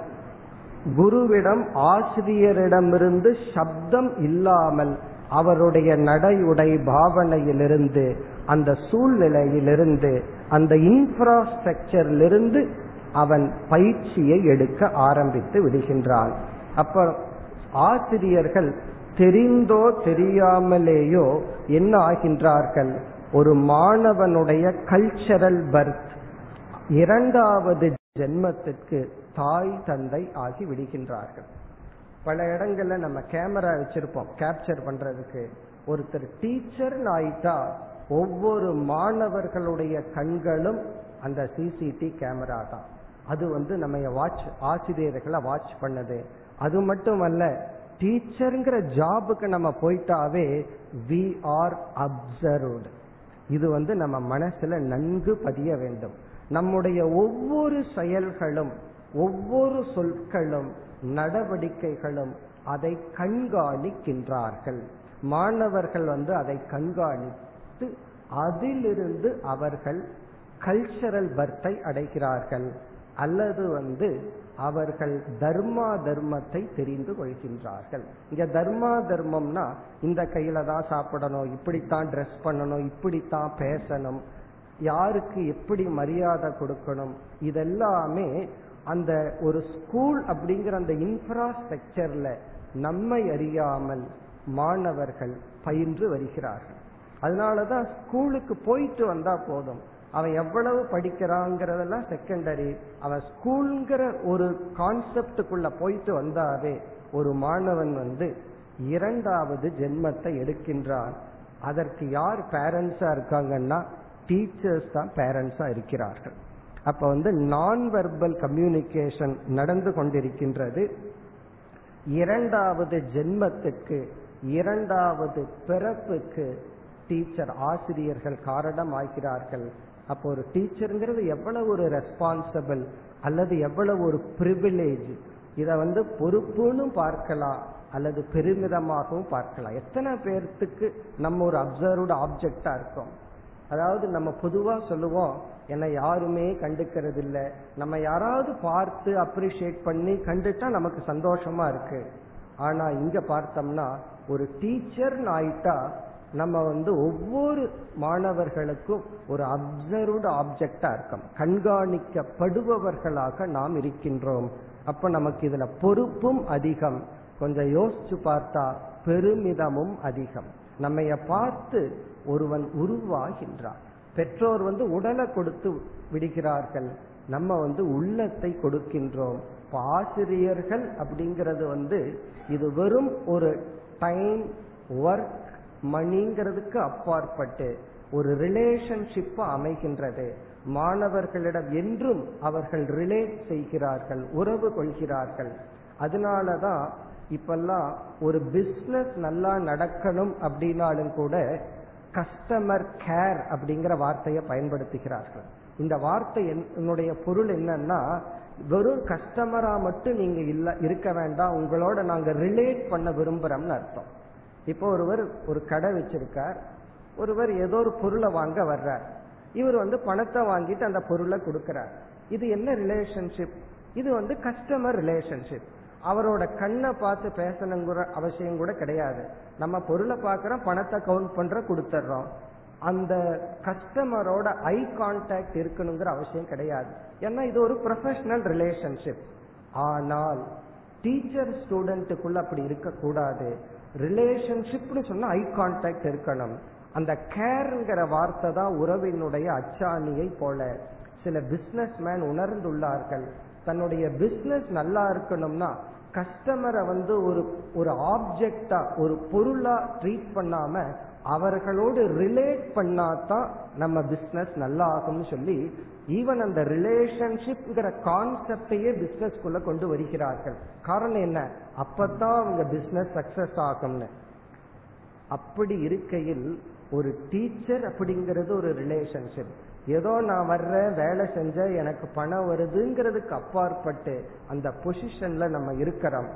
குருவிடம் ஆசிரியரிடமிருந்து சப்தம் இல்லாமல் அவருடைய நடையுடை பாவனையிலிருந்து அந்த சூழ்நிலையிலிருந்து அந்த இன்ஃப்ராஸ்ட்ரக்சரிலிருந்து அவன் பயிற்சியை எடுக்க ஆரம்பித்து விடுகின்றான். அப்ப ஆசிரியர்கள் தெரிந்தோ தெரியாமலேயோ என்ன ஆகின்றார்கள்? ஒரு மாணவனுடைய கல்ச்சரல் பர்த் இரண்டாவது ஜென்மத்திற்கு தாய் தந்தை ஆகி விடுகின்றார்கள். பல இடங்கள்ல நம்ம கேமரா வச்சிருப்போம். கேப்சர் பண்றதுக்கு. ஒருத்தர் டீச்சர் ஆயிட்டா ஒவ்வொரு மாணவர்களுடைய கண்களும் அந்த சிசிடி கேமரா தான். அது வந்து நம்ம வாட்ச் ஆசிரியர்களை வாட்ச் பண்ணது. அது மட்டுமல்ல டீச்சருங்கிற ஜாபுக்கு நம்ம போயிட்டாவே வி ஆர் அப்சர்வ்டு இது வந்து நம்ம மனசுல நன்கு பதிய வேண்டும். நம்முடைய ஒவ்வொரு செயல்களும் ஒவ்வொரு சொற்களும் நடவடிக்கைகளும் அதை கண்காணிக்கின்றார்கள். மாணவர்கள் வந்து அதை கண்காணித்து அதிலிருந்து அவர்கள் கல்ச்சரல் பர்த்தை அடைகிறார்கள். அல்லது வந்து அவர்கள் தர்மா தர்மத்தை தெரிந்து கொள்கின்றார்கள். இங்க தர்மா தர்மம்னா இந்த கையில தான் சாப்பிடணும் இப்படித்தான் ட்ரெஸ் பண்ணணும் இப்படித்தான் பேசணும் யாருக்கு எப்படி மரியாதை கொடுக்கணும்? இதெல்லாமே அந்த ஒரு ஸ்கூல் அப்படிங்கிற அந்த இன்ஃப்ராஸ்ட்ரக்சர்ல நம்மை அறியாமல் மாணவர்கள் பயின்று வருகிறார்கள். அதனாலதான் ஸ்கூலுக்கு போயிட்டு வந்தா போதும். அவன் எவ்வளவு படிக்கிறாங்கிறதெல்லாம் செகண்டரி அவன் ஸ்கூல்ங்கிற ஒரு கான்செப்டுக்குள்ள போயிட்டு வந்தாவே ஒரு மாணவன் வந்து இரண்டாவது ஜென்மத்தை எடுக்கின்றான். அதற்கு யார் பேரண்ட்ஸா இருக்காங்கன்னா டீச்சர்ஸ் தான் பேரண்ட்ஸா இருக்கிறார்கள். அப்ப வந்து நான் வெர்பல் கம்யூனிகேஷன் நடந்து கொண்டிருக்கின்றது. இரண்டாவது ஜென்மத்துக்கு இரண்டாவது பிறப்புக்கு டீச்சர் ஆசிரியர்கள் காரணம் ஆகிறார்கள் அப்போ ஒரு டீச்சருங்கிறது எவ்வளவு ஒரு ரெஸ்பான்சிபிள் அல்லது எவ்வளவு ஒரு பிரிவிலேஜ் இதை வந்து பொறுப்புன்னு பார்க்கலாம் அல்லது பெருமிதமாகவும் பார்க்கலாம். எத்தனை பேர்த்துக்கு நம்ம ஒரு அப்சர்வ்டு ஆப்ஜெக்டா இருக்கோம்? அதாவது நம்ம பொதுவா சொல்லுவோம் என்னை யாருமே கண்டுக்கிறது இல்ல நம்ம யாராவது பார்த்து அப்ரிஷியேட் பண்ணி கண்டுட்டா நமக்கு சந்தோஷமா இருக்கு. ஆனா இங்க பார்த்தோம்னா ஒரு டீச்சர்னு ஆயிட்டா நம்ம வந்து ஒவ்வொரு மாணவர்களுக்கும் ஒரு அப்சர்வ்டு ஆப்ஜெக்டா இருக்கோம் கண்காணிக்கப்படுபவர்களாக நாம் இருக்கின்றோம். அப்ப நமக்கு இதுல பொறுப்பும் அதிகம். கொஞ்சம் யோசிச்சு பார்த்தா பெருமிதமும் அதிகம். நம்ம பார்த்து ஒருவன் உருவாகின்றான். பெற்றோர் வந்து உடலை கொடுத்து விடுகிறார்கள். நம்ம வந்து உள்ளத்தை கொடுக்கின்றோம். இப்ப ஆசிரியர்கள் அப்படிங்கிறது வந்து இது வெறும் ஒரு டைம் ஒர்க் மணிங்கிறதுக்கு அப்பாற்பட்டு ஒரு ரிலேஷன்ஷிப் அமைகின்றது. மாணவர்களிடம் என்றும் அவர்கள் ரிலேட் செய்கிறார்கள் உறவு கொள்கிறார்கள். அதனால தான் இப்பெல்லாம் ஒரு பிஸ்னஸ் நல்லா நடக்கணும் அப்படின்னாலும் கூட கஸ்டமர் கேர் அப்படிங்கிற வார்த்தையை பயன்படுத்துகிறார்கள். இந்த வார்த்தை என்னுடைய பொருள் என்னன்னா வெறும் கஸ்டமரா மட்டும் நீங்க இல்ல இருக்க வேண்டாம் உங்களோட நாங்க ரிலேட் பண்ண விரும்புறோம்னு அர்த்தம். இப்போ ஒருவர் ஒரு கடை வச்சிருக்கார் ஒருவர் ஏதோ ஒரு பொருளை வாங்க வர்றார். இவர் வந்து பணத்தை வாங்கிட்டு அந்த பொருளை கொடுக்கிறார். இது என்ன ரிலேஷன்ஷிப் இது வந்து கஸ்டமர் ரிலேஷன்ஷிப் அவரோட கண்ணை பார்த்து பேசணுங்கிற அவசியம் கூட கிடையாது. நம்ம பொருளை பார்க்கறோம் பணத்தை கவுண்ட் பண்ற கொடுத்துட்றோம் அந்த கஸ்டமரோட ஐ கான்டாக்ட் இருக்கணுங்கிற அவசியம் கிடையாது. ஏன்னா இது ஒரு ப்ரொஃபஷனல் ரிலேஷன்ஷிப் ஆனால் டீச்சர் ஸ்டூடெண்ட்டுக்குள்ள அப்படி இருக்கக்கூடாது. ரிலேஷன்ஷிப்னு சொன்னா ஐ கான்டாக்ட் இருக்கணும். அந்த கேர்ங்கிற வார்த்தை தான் உறவினுடைய அச்சாணியை போல. சில பிசினஸ் மேன் உணர்ந்துள்ளார்கள். தன்னுடைய பிசினஸ் நல்லா இருக்கணும்னா கஸ்டமரை வந்து ஒரு ஒரு ஆப்ஜெக்டா ஒரு பொருளா ட்ரீட் பண்ணாம அவர்களோடு ரிலேட் பண்ணாதான் நம்ம பிசினஸ் நல்லா ஆகும்னு சொல்லி ஈவன் அந்த ரிலேஷன்ஷிப்ங்கிற கான்செப்டையே பிசினஸ்குள்ள கொண்டு வருகிறார்கள். காரணம் என்ன? அப்பதான் அவங்க பிசினஸ் சக்சஸ் ஆகும்னு. அப்படி இருக்கையில் ஒரு டீச்சர் அப்படிங்கிறது ஒரு ரிலேஷன்ஷிப் ஏதோ நான் வர்றேன் வேலை செஞ்ச எனக்கு பணம் வருதுங்கிறதுக்கு அப்பாற்பட்டு அந்த பொசிஷன்ல நம்ம இருக்கிறோம்.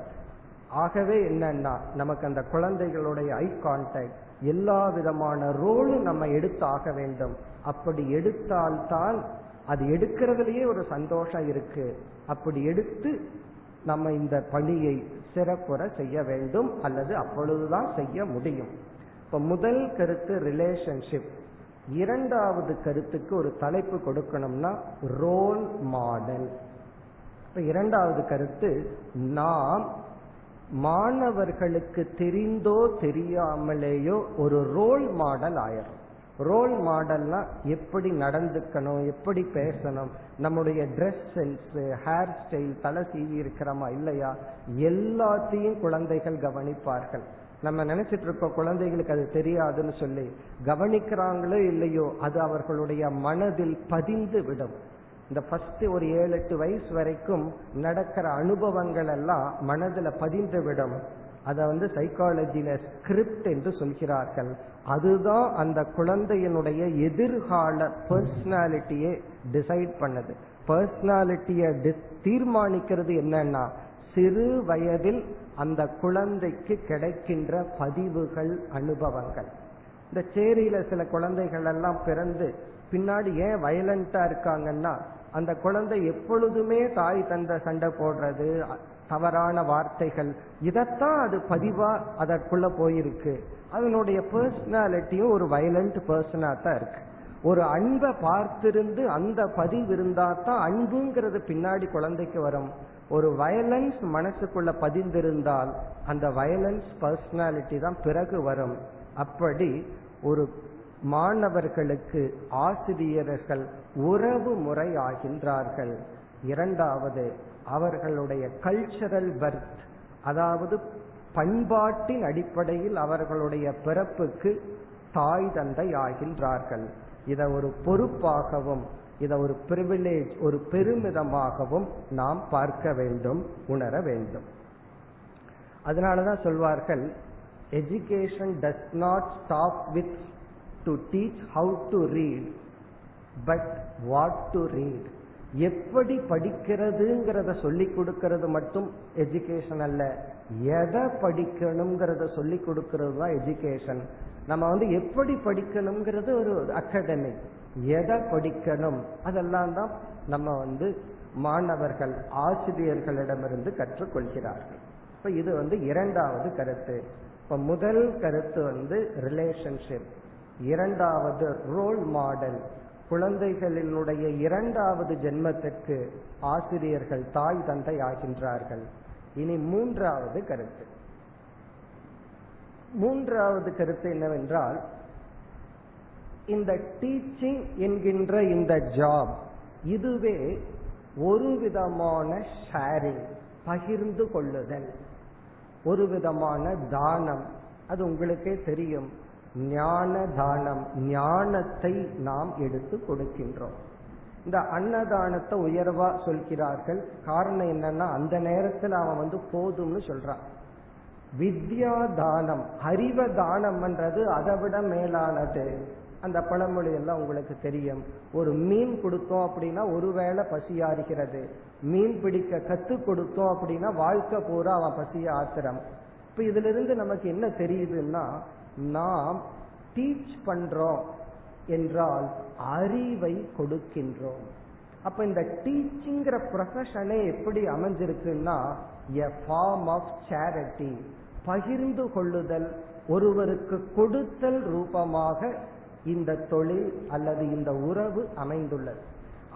ஆகவே என்னன்னா நமக்கு அந்த குழந்தைகளுடைய ஐ கான்டாக்ட் எல்லா விதமான ரோலும் நம்ம எடுத்து ஆக வேண்டும். அப்படி எடுத்தால்தான் அது எடுக்கிறதுலயே ஒரு சந்தோஷம் இருக்கு. அப்படி எடுத்து நம்ம இந்த பணியை சிறப்புற செய்ய வேண்டும் அல்லது அப்பொழுதுதான் செய்ய முடியும். இப்ப முதல் கருத்து ரிலேஷன்ஷிப் இரண்டாவது கருத்துக்கு ஒரு தலைப்பு கொடுக்கணும்னா ரோல் மாடல் இப்ப இரண்டாவது கருத்து நாம் மாணவர்களுக்கு தெரிந்தோ தெரியாமலேயோ ஒரு ரோல் மாடல் ஆயிரும். ரோல் மாடல்னா எப்படி நடந்துக்கணும் எப்படி பேசணும் நம்முடைய ட்ரெஸ் சென்ஸ் ஹேர் ஸ்டைல் தலை சீவி இருக்கிறோமா இல்லையா எல்லாத்தையும் குழந்தைகள் கவனிப்பார்கள். நம்ம நினைச்சிட்டு இருக்கோம் குழந்தைகளுக்கு அது தெரியாதுன்னு சொல்லி கவனிக்கிறாங்களோ இல்லையோ அது அவர்களுடைய மனதில் பதிந்து விடும். இந்த ஃபர்ஸ்ட் ஒரு ஏழு எட்டு வயசு வரைக்கும் நடக்கிற அனுபவங்கள் எல்லாம் மனதில் பதிந்து விடும். அதை வந்து சைக்காலஜியில ஸ்கிரிப்ட் என்று சொல்கிறார்கள். அதுதான் அந்த குழந்தையினுடைய எதிர்கால பர்சனாலிட்டியை டிசைட் பண்ணது. பர்சனாலிட்டியை தீர்மானிக்கிறது என்னன்னா சிறு வயதில் அந்த குழந்தைக்கு கிடைக்கின்ற பதிவுகள் அனுபவங்கள். இந்த சேரியில சில குழந்தைகள் எல்லாம் பிறந்து பின்னாடி ஏன் வயலண்டா இருக்காங்கன்னா அந்த குழந்தை எப்பொழுதுமே தாய் தந்த சண்டை போடுறது தவறான வார்த்தைகள் இதத்தான் அது பதிவா அதற்குள்ள போயிருக்கு. அதனுடைய பர்சனாலிட்டியும் ஒரு வயலண்ட் பர்சனா தான் இருக்கு. ஒரு அன்பை பார்த்திருந்து அந்த பதிவு இருந்தா தான் அன்புங்கிறது பின்னாடி குழந்தைக்கு வரும். ஒரு வயலன்ஸ் மனசுக்குள்ள பதிந்திருந்தால் அந்த வயலன்ஸ் பர்சனாலிட்டி தான் பிறகு வரும். அப்படி ஒரு மாணவர்களுக்கு ஆசிரியர்கள் உறவு முறை ஆகின்றார்கள் இரண்டாவது அவர்களுடைய கல்ச்சரல் பர்த் அதாவது பண்பாட்டின் அடிப்படையில் அவர்களுடைய பிறப்புக்கு தாய் தந்தை ஆகின்றார்கள். இதை ஒரு பொறுப்பாகவும் இதை ஒரு பிரிவிலேஜ் ஒரு பெருமிதமாகவும் நாம் பார்க்க வேண்டும் உணர வேண்டும். அதனாலதான் சொல்வார்கள் education does not stop with to teach how to read but what to read எப்படி படிக்கிறதுங்கிறத சொல்லி கொடுக்கறது மட்டும் எஜுகேஷன் அல்ல. எதை படிக்கணுங்கிறத சொல்லி கொடுக்கறது தான் எஜுகேஷன் நம்ம வந்து எப்படி படிக்கணுங்கிறது ஒரு அகாடமிக் எதை படிக்கணும்? அதெல்லாம் தான் நம்ம வந்து மாணவர்கள் ஆசிரியர்களிடமிருந்து கற்றுக்கொள்கிறார்கள். இப்ப இது வந்து இரண்டாவது கருத்து. இப்ப முதல் கருத்து வந்து ரிலேஷன்ஷிப் இரண்டாவது ரோல் மாடல் குழந்தைகளினுடைய இரண்டாவது ஜென்மத்திற்கு ஆசிரியர்கள் தாய் தந்தை ஆகின்றார்கள். இனி மூன்றாவது கருத்து. மூன்றாவது கருத்து என்னவென்றால் இந்த டீச்சிங் என்கின்ற இந்த ஜாப் இதுவே ஒரு விதமான ஷேரிங் பகிர்ந்து கொள்ளுதல். ஒரு விதமான தானம். அது உங்களுக்கே தெரியும். ஞான தானம் ஞானத்தை நாம் எடுத்து கொடுக்கின்றோம். இந்த அன்னதானத்தை உயர்வா சொல்கிறார்கள். காரணம் என்னன்னா அந்த நேரத்தில் அவன் வந்து போதும்னு சொல்றான். வித்யா தானம் அறிவ தானம்ன்றது அதை விட மேலானது. அந்த பழமொழி எல்லாம் உங்களுக்கு தெரியும். ஒரு மீன் கொடுத்தோம் அப்படின்னா ஒருவேளை பசியாறுகிறது. மீன் பிடிக்க கத்து கொடுத்தோம் அப்படின்னா வாழ்க்கை பூரா அவன் பசிய ஆத்திரம் இப்ப இதுல இருந்து நமக்கு என்ன தெரியுதுன்னா நாம் டீச் பண்றோம் என்றால் அறிவை கொடுக்கின்றோம். அப்ப இந்த டீச்சிங்கிற ப்ரொஃபஷனே எப்படி அமைஞ்சிருக்குன்னா எ ஃபார்ம் ஆஃப் சேரிட்டி பகிர்ந்து கொள்ளுதல் ஒருவருக்கு கொடுத்தல் ரூபமாக இந்த தொழில் அல்லது இந்த உறவு அமைந்துள்ளது.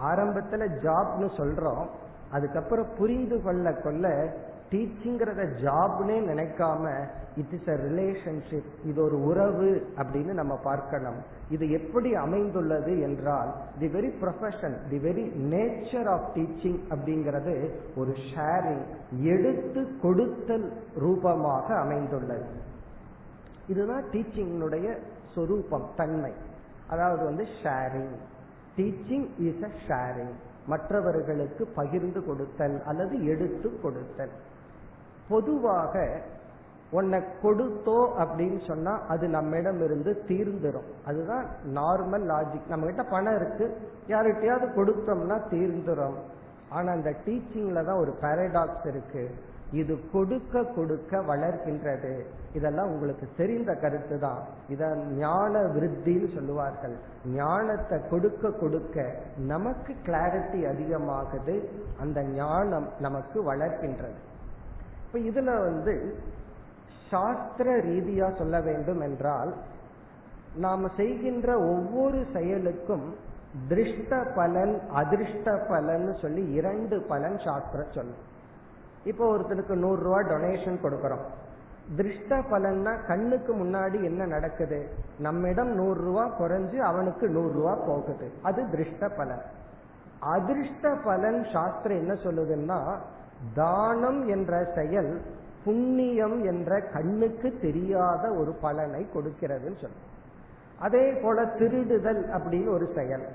ஆரம்பத்துல ஜாப்னு சொல்றோம். அதுக்கப்புறம் புரிந்து கொள்ள கொள்ள டீச்சிங்கிறத ஜாப்னே நினைக்காம இட் இஸ் அ ரிலேஷன்ஷிப் இது ஒரு உறவு அப்படின்னு நம்ம பார்க்கணும். இது எப்படி அமைந்துள்ளது என்றால் the very profession the very nature of teaching அப்படிங்கிறது ஒரு ஷேரிங் எடுத்து கொடுத்தல் ரூபமாக அமைந்துள்ளது. இதுதான் டீச்சிங்கினுடைய சொரூபம் தன்மை. அதாவது வந்து sharing teaching is a sharing மற்றவர்களுக்கு பகிர்ந்து கொடுத்தல் அல்லது எடுத்து கொடுத்தல். பொதுவாக உன்னை கொடுத்தோ அப்படின்னு சொன்னா அது நம்மிடம் இருந்து தீர்ந்துடும் அதுதான் நார்மல் லாஜிக் நம்ம கிட்ட பணம் இருக்கு. யார்கிட்டயாவது கொடுத்தோம்னா தீர்ந்துடும் ஆனா அந்த டீச்சிங்ல தான் ஒரு பாரடாக்ஸ் இருக்கு. இது கொடுக்க கொடுக்க வளர்கின்றது. இதெல்லாம் உங்களுக்கு தெரிந்த கருத்து தான் இத ஞான விருத்தின்னு சொல்லுவார்கள். ஞானத்தை கொடுக்க கொடுக்க நமக்கு கிளாரிட்டி அதிகமாகுது. அந்த ஞானம் நமக்கு வளர்க்கின்றது இப்ப இதுல வந்து சாஸ்திர ரீதியா சொல்ல வேண்டும் என்றால் நாம செய்கின்ற ஒவ்வொரு செயலுக்கும் திருஷ்ட பலன் அதிர்ஷ்ட பலன் சொல்லி இரண்டு பலன் சாஸ்திர சொல்லும். இப்போ ஒருத்தருக்கு நூறு ரூபா டொனேஷன் கொடுக்கறோம். திருஷ்ட பலன்னா கண்ணுக்கு முன்னாடி என்ன நடக்குது? நம்மிடம் நூறு ரூபா குறைஞ்சு அவனுக்கு நூறு ரூபா போகுது. அது திருஷ்ட பலன் அதிர்ஷ்ட பலன் சாஸ்திரம் என்ன சொல்லுதுன்னா தானம் என்ற செயல் புண்ணியம் என்ற கண்ணுக்கு தெரியாத ஒரு பலனை கொடுக்கிறதுன்னு சொல்லும் அதே போல திருடுதல் அப்படின்னு ஒரு செயல்.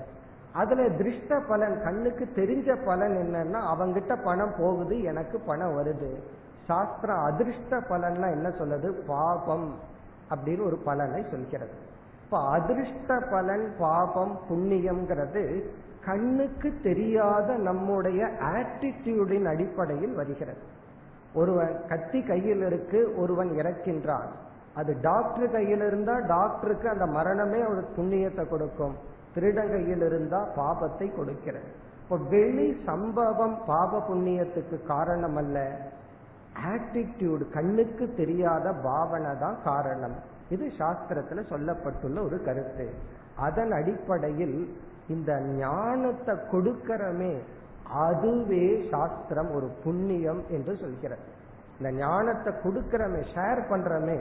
அதுல திருஷ்ட பலன் கண்ணுக்கு தெரிஞ்ச பலன் என்னன்னா அவங்கிட்ட பணம் போகுது எனக்கு பணம் வருது. சாஸ்திரம் அதிர்ஷ்ட பலன்னா என்ன சொல்லுது? பாபம் அப்படின்னு ஒரு பலனை சொல்கிறது. இப்ப அதிர்ஷ்ட பலன் பாபம் புண்ணியம்ங்கிறது கண்ணுக்கு தெரியாத நம்முடைய ஆட்டிடியூடின் அடிப்படையில் வருகிறது. ஒருவன் கத்தி கையில் இருக்கு ஒருவன் இறக்கின்றான். அது டாக்டர் கையில் இருந்தா டாக்டருக்கு அந்த மரணமே ஒரு புண்ணியத்தை கொடுக்கும். திருடன் கையில் இருந்தா பாபத்தை கொடுக்கிறது. இப்போ வெளி சம்பவம் பாப புண்ணியத்துக்கு காரணம் அல்ல ஆட்டிடியூடு கண்ணுக்கு தெரியாத பாவனை தான் காரணம். இது சாஸ்திரத்துல சொல்லப்பட்டுள்ள ஒரு கருத்து. அதன் அடிப்படையில் இந்த ஞானத்தை கொடுக்கிறமே அதுவே சாஸ்திரம் ஒரு புண்ணியம் என்று சொல்கிறது. இந்த ஞானத்தை கொடுக்கிறமே ஷேர் பண்றமே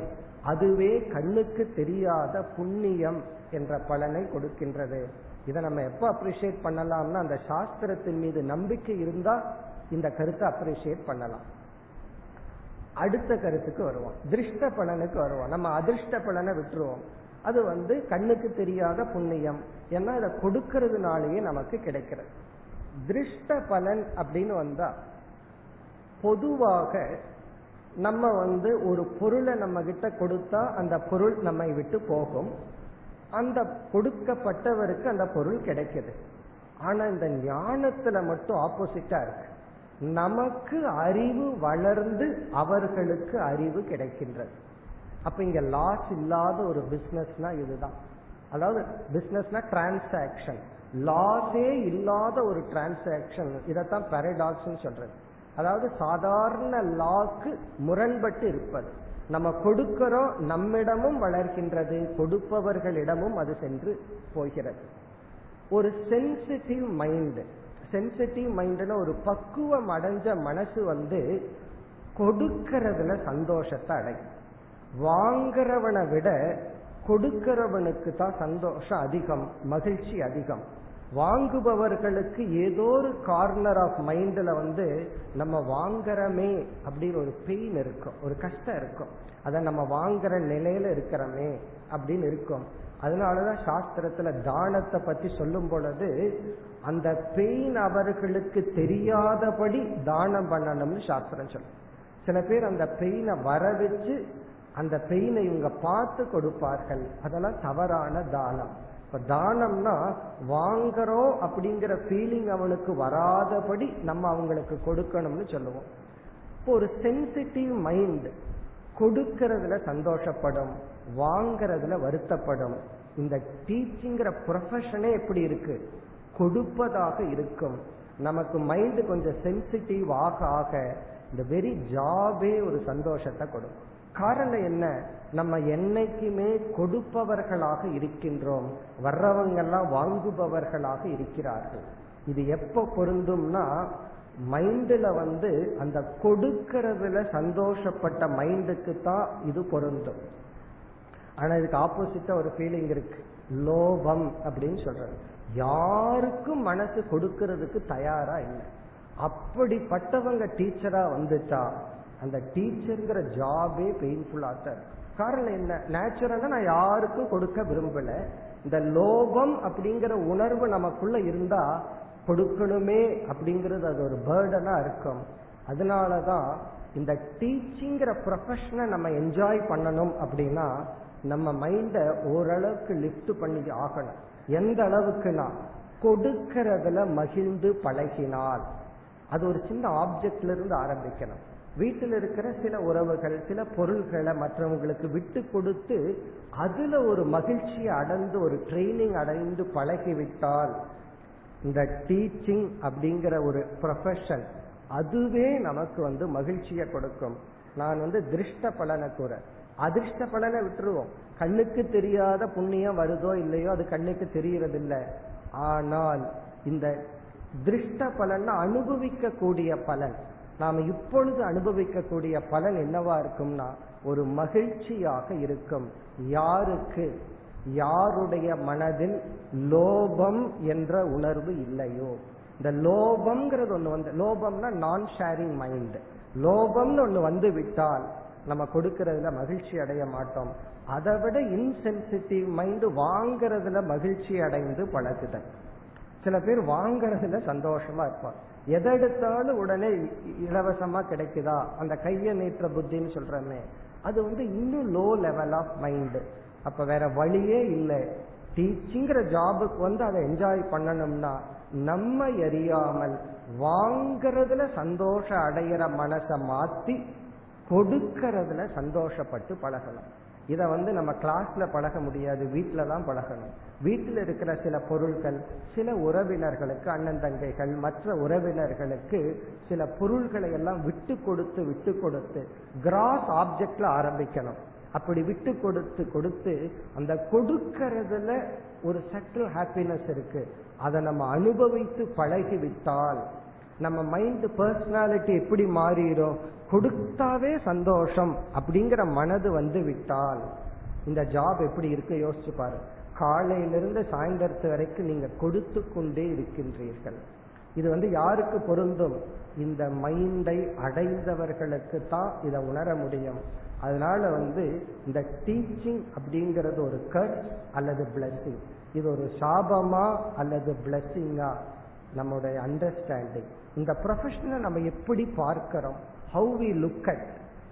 அதுவே கண்ணுக்கு தெரியாத புண்ணியம். என்ற பலனை கொடுக்கின்றது. இதை நம்ம எப்ப அப்ரிஷியேட் பண்ணலாம்னா அந்த சாஸ்திரத்தின் மீது நம்பிக்கை இருந்தா இந்த கருத்தை அப்ரிஷியேட் பண்ணலாம். அடுத்த கருத்துக்கு வருவோம். திருஷ்ட பலனுக்கு வருவோம். நம்ம அதிர்ஷ்ட பலனை விட்டுருவோம். அது வந்து கண்ணுக்கு தெரியாத புண்ணியம். ஏன்னா இதை கொடுக்கறதுனாலேயே நமக்கு கிடைக்கிறது. திருஷ்ட பலன் அப்படின்னு வந்தா பொதுவாக நம்ம வந்து ஒரு பொருளை நம்ம கிட்ட கொடுத்தா அந்த பொருள் நம்மை விட்டு போகும். அந்த கொடுக்கப்பட்டவருக்கு அந்த பொருள் கிடைக்குது. ஆனா இந்த ஞானத்துல மட்டும் ஆப்போசிட்டா இருக்கு. நமக்கு அறிவு வளர்ந்து அவர்களுக்கு அறிவு கிடைக்கின்றது. அப்ப இங்க லாஸ் இல்லாத ஒரு பிசினஸ்னா இதுதான். அதாவது பிசினஸ்னா டிரான்சாக்சன் லாஸே இல்லாத ஒரு டிரான்சாக்சன் இதைத்தான் பேரடாக்ஸ் சொல்றது. அதாவது சாதாரண லாக்கு முரண்பட்டு இருப்பது. நம்ம கொடுக்கிறோம் நம்மிடமும் வளர்கின்றது கொடுப்பவர்களிடமும் அது சென்று போகிறது. ஒரு சென்சிட்டிவ் மைண்ட் சென்சிட்டிவ் மைண்ட்னு ஒரு பக்குவம் அடைஞ்ச மனசு வந்து கொடுக்கறதுல சந்தோஷத்தை அடையும். வாங்கிறவனை விட கொடுக்கிறவனுக்கு தான் சந்தோஷம் அதிகம் மகிழ்ச்சி அதிகம். வாங்குபவர்களுக்கு ஏதோ ஒரு கார்னர் ஆஃப் மைண்ட்ல வந்து நம்ம வாங்குறமே அப்படின்னு ஒரு பெயின் இருக்கும் ஒரு கஷ்டம் இருக்கும். அதை நம்ம வாங்குற நிலையில இருக்கிறோமே அப்படின்னு இருக்கும். அதனாலதான் சாஸ்திரத்துல தானத்தை பத்தி சொல்லும் பொழுது அந்த பெயின் அவர்களுக்கு தெரியாதபடி தானம் பண்ணணும்னு சாஸ்திரம் சொல்லும் சில பேர் அந்த பெயினை வர வச்சு அந்த பெயினை இவங்க பார்த்து கொடுப்பார்கள். அதெல்லாம் தவறான தானம். இப்ப தானம்னா வாங்குறோம் அப்படிங்கிற ஃபீலிங் அவனுக்கு வராதபடி நம்ம அவங்களுக்கு கொடுக்கணும்னு சொல்லுவோம். இப்போ ஒரு சென்சிட்டிவ் மைண்ட் கொடுக்கறதுல சந்தோஷப்படும் வாங்கறதுல வருத்தப்படும். இந்த டீச்சிங்கிற ப்ரொஃபஷனே எப்படி இருக்கு? கொடுப்பதாக இருக்கும். நமக்கு மைண்ட் கொஞ்சம் சென்சிட்டிவ் ஆக ஆக இந்த வெரி ஜாபே ஒரு சந்தோஷத்தை கொடுக்கும். காரணம் என்ன? நம்ம என்னைக்குமே கொடுப்பவர்களாக இருக்கின்றோம். வர்றவங்கெல்லாம் வாங்குபவர்களாக இருக்கிறார்கள். இது எப்ப பொருந்தும்னா மைண்டில் வந்து அந்த கொடுக்கறதுல சந்தோஷப்பட்ட மைண்டுக்கு தான் இது பொருந்தும். ஆனா இதுக்கு ஆப்போசிட்டா ஒரு ஃபீலிங் இருக்கு. லோபம் அப்படின்னு சொல்றது. யாருக்கும் மனசு கொடுக்கறதுக்கு தயாரா இல்லை. அப்படிப்பட்டவங்க டீச்சரா வந்துட்டா அந்த டீச்சருங்கிற ஜாபே பெயின்ஃபுல்லாக தான் இருக்கும் காரணம் என்ன? நேச்சுரலா நான் யாருக்கும் கொடுக்க விரும்பல. இந்த லோபம் அப்படிங்கிற உணர்வு நமக்குள்ள இருந்தா கொடுக்கணுமே அப்படிங்கிறது அது ஒரு பேர்டனா இருக்கும். அதனாலதான் இந்த டீச்சிங்கிற ப்ரொஃபஷனை நம்ம என்ஜாய் பண்ணணும் அப்படின்னா நம்ம மைண்ட ஓரளவுக்கு லிஃப்ட் பண்ணி ஆகணும். எந்த அளவுக்குனா கொடுக்கறதுல மகிழ்ந்து பழகினால். அது ஒரு சின்ன ஆப்ஜெக்ட்ல இருந்து ஆரம்பிக்கணும். வீட்டில் இருக்கிற சில உறவுகள் சில பொருள்களை மற்றவங்களுக்கு விட்டு கொடுத்து அதுல ஒரு மகிழ்ச்சியை அடைந்து ஒரு ட்ரைனிங் அடைந்து பழகிவிட்டால் இந்த டீச்சிங் அப்படிங்கிற ஒரு ப்ரொஃபஷன் அதுவே நமக்கு வந்து மகிழ்ச்சியை கொடுக்கும். நான் வந்து திருஷ்ட பலனை கூற. அதிர்ஷ்ட பலனை விட்டுருவோம். கண்ணுக்கு தெரியாத புண்ணியம் வருதோ இல்லையோ அது கண்ணுக்கு தெரியறதில்லை. ஆனால் இந்த திருஷ்ட பலன் அனுபவிக்க கூடிய பலன் நாம் இப்பொழுது அனுபவிக்கக்கூடிய பலன் என்னவா இருக்கும்னா ஒரு மகிழ்ச்சியாக இருக்கும். யாருக்கு? யாருடைய மனதில் லோபம் என்ற உணர்வு இல்லையோ. இந்த லோபம்ங்கிறது ஒன்று வந்து லோபம்னா நான் ஷேரிங் மைண்ட் லோபம்னு ஒன்று வந்து விட்டால் நம்ம கொடுக்கறதுல மகிழ்ச்சி அடைய மாட்டோம். அதை விட இன்சென்சிட்டிவ் மைண்ட் வாங்கறதுல மகிழ்ச்சி அடைந்து பழகுதல். சில பேர் வாங்கறதுல சந்தோஷமா இருப்பார் எதை எடுத்தாலும் உடனே இலவசமா கிடைக்குதா? அந்த கைய நீற்ற புத்தின்னு சொல்றமே அது வந்து இன்னும் லோ லெவல் ஆஃப் மைண்டு அப்ப வேற வழியே இல்லை. டீச்சிங்கிற ஜாபுக்கு வந்து அதை என்ஜாய் பண்ணணும்னா நம்ம எரியாமல் வாங்கறதுல சந்தோஷம் அடையிற மனசை மாத்தி கொடுக்கறதுல சந்தோஷப்பட்டு பழகலாம். இதை வந்து நம்ம கிளாஸ்ல பழக முடியாது வீட்டில தான் பழகணும். வீட்டில் இருக்கிற சில பொருட்கள் சில உறவினர்களுக்கு அண்ணன் தங்கைகள் மற்ற உறவினர்களுக்கு சில பொருள்களை எல்லாம் விட்டு கொடுத்து விட்டு கொடுத்து கிராஸ் ஆப்ஜெக்ட்ல ஆரம்பிக்கணும். அப்படி விட்டு கொடுத்து கொடுத்து அந்த கொடுக்கறதுல ஒரு சட்டில் ஹாப்பினஸ் இருக்கு. அதை நம்ம அனுபவித்து பழகிவிட்டால் நம்ம மைண்ட் பர்சனாலிட்டி எப்படி மாறிடும் கொடுத்தாவே சந்தோஷம் அப்படிங்கிற மனது வந்து விட்டால் இந்த ஜாப் எப்படி இருக்கு யோசிச்சு பாரு. காலையிலிருந்து சாயந்தரத்து வரைக்கும் நீங்க கொடுத்து கொண்டே இருக்கின்றீர்கள். இது வந்து யாருக்கு பொருந்தும்? இந்த மைண்டை அடைந்தவர்களுக்கு தான் இதை உணர முடியும். அதனால வந்து இந்த டீச்சிங் அப்படிங்கிறது ஒரு கர் அல்லது பிளஸ்ஸிங் இது ஒரு சாபமா அல்லது பிளஸ்ஸிங்கா நம்முடைய அண்டர்ஸ்டாண்டிங் இந்த ப்ரொஃபஷனை நம்ம எப்படி பார்க்கிறோம்? ஹவு வி லுக் அட்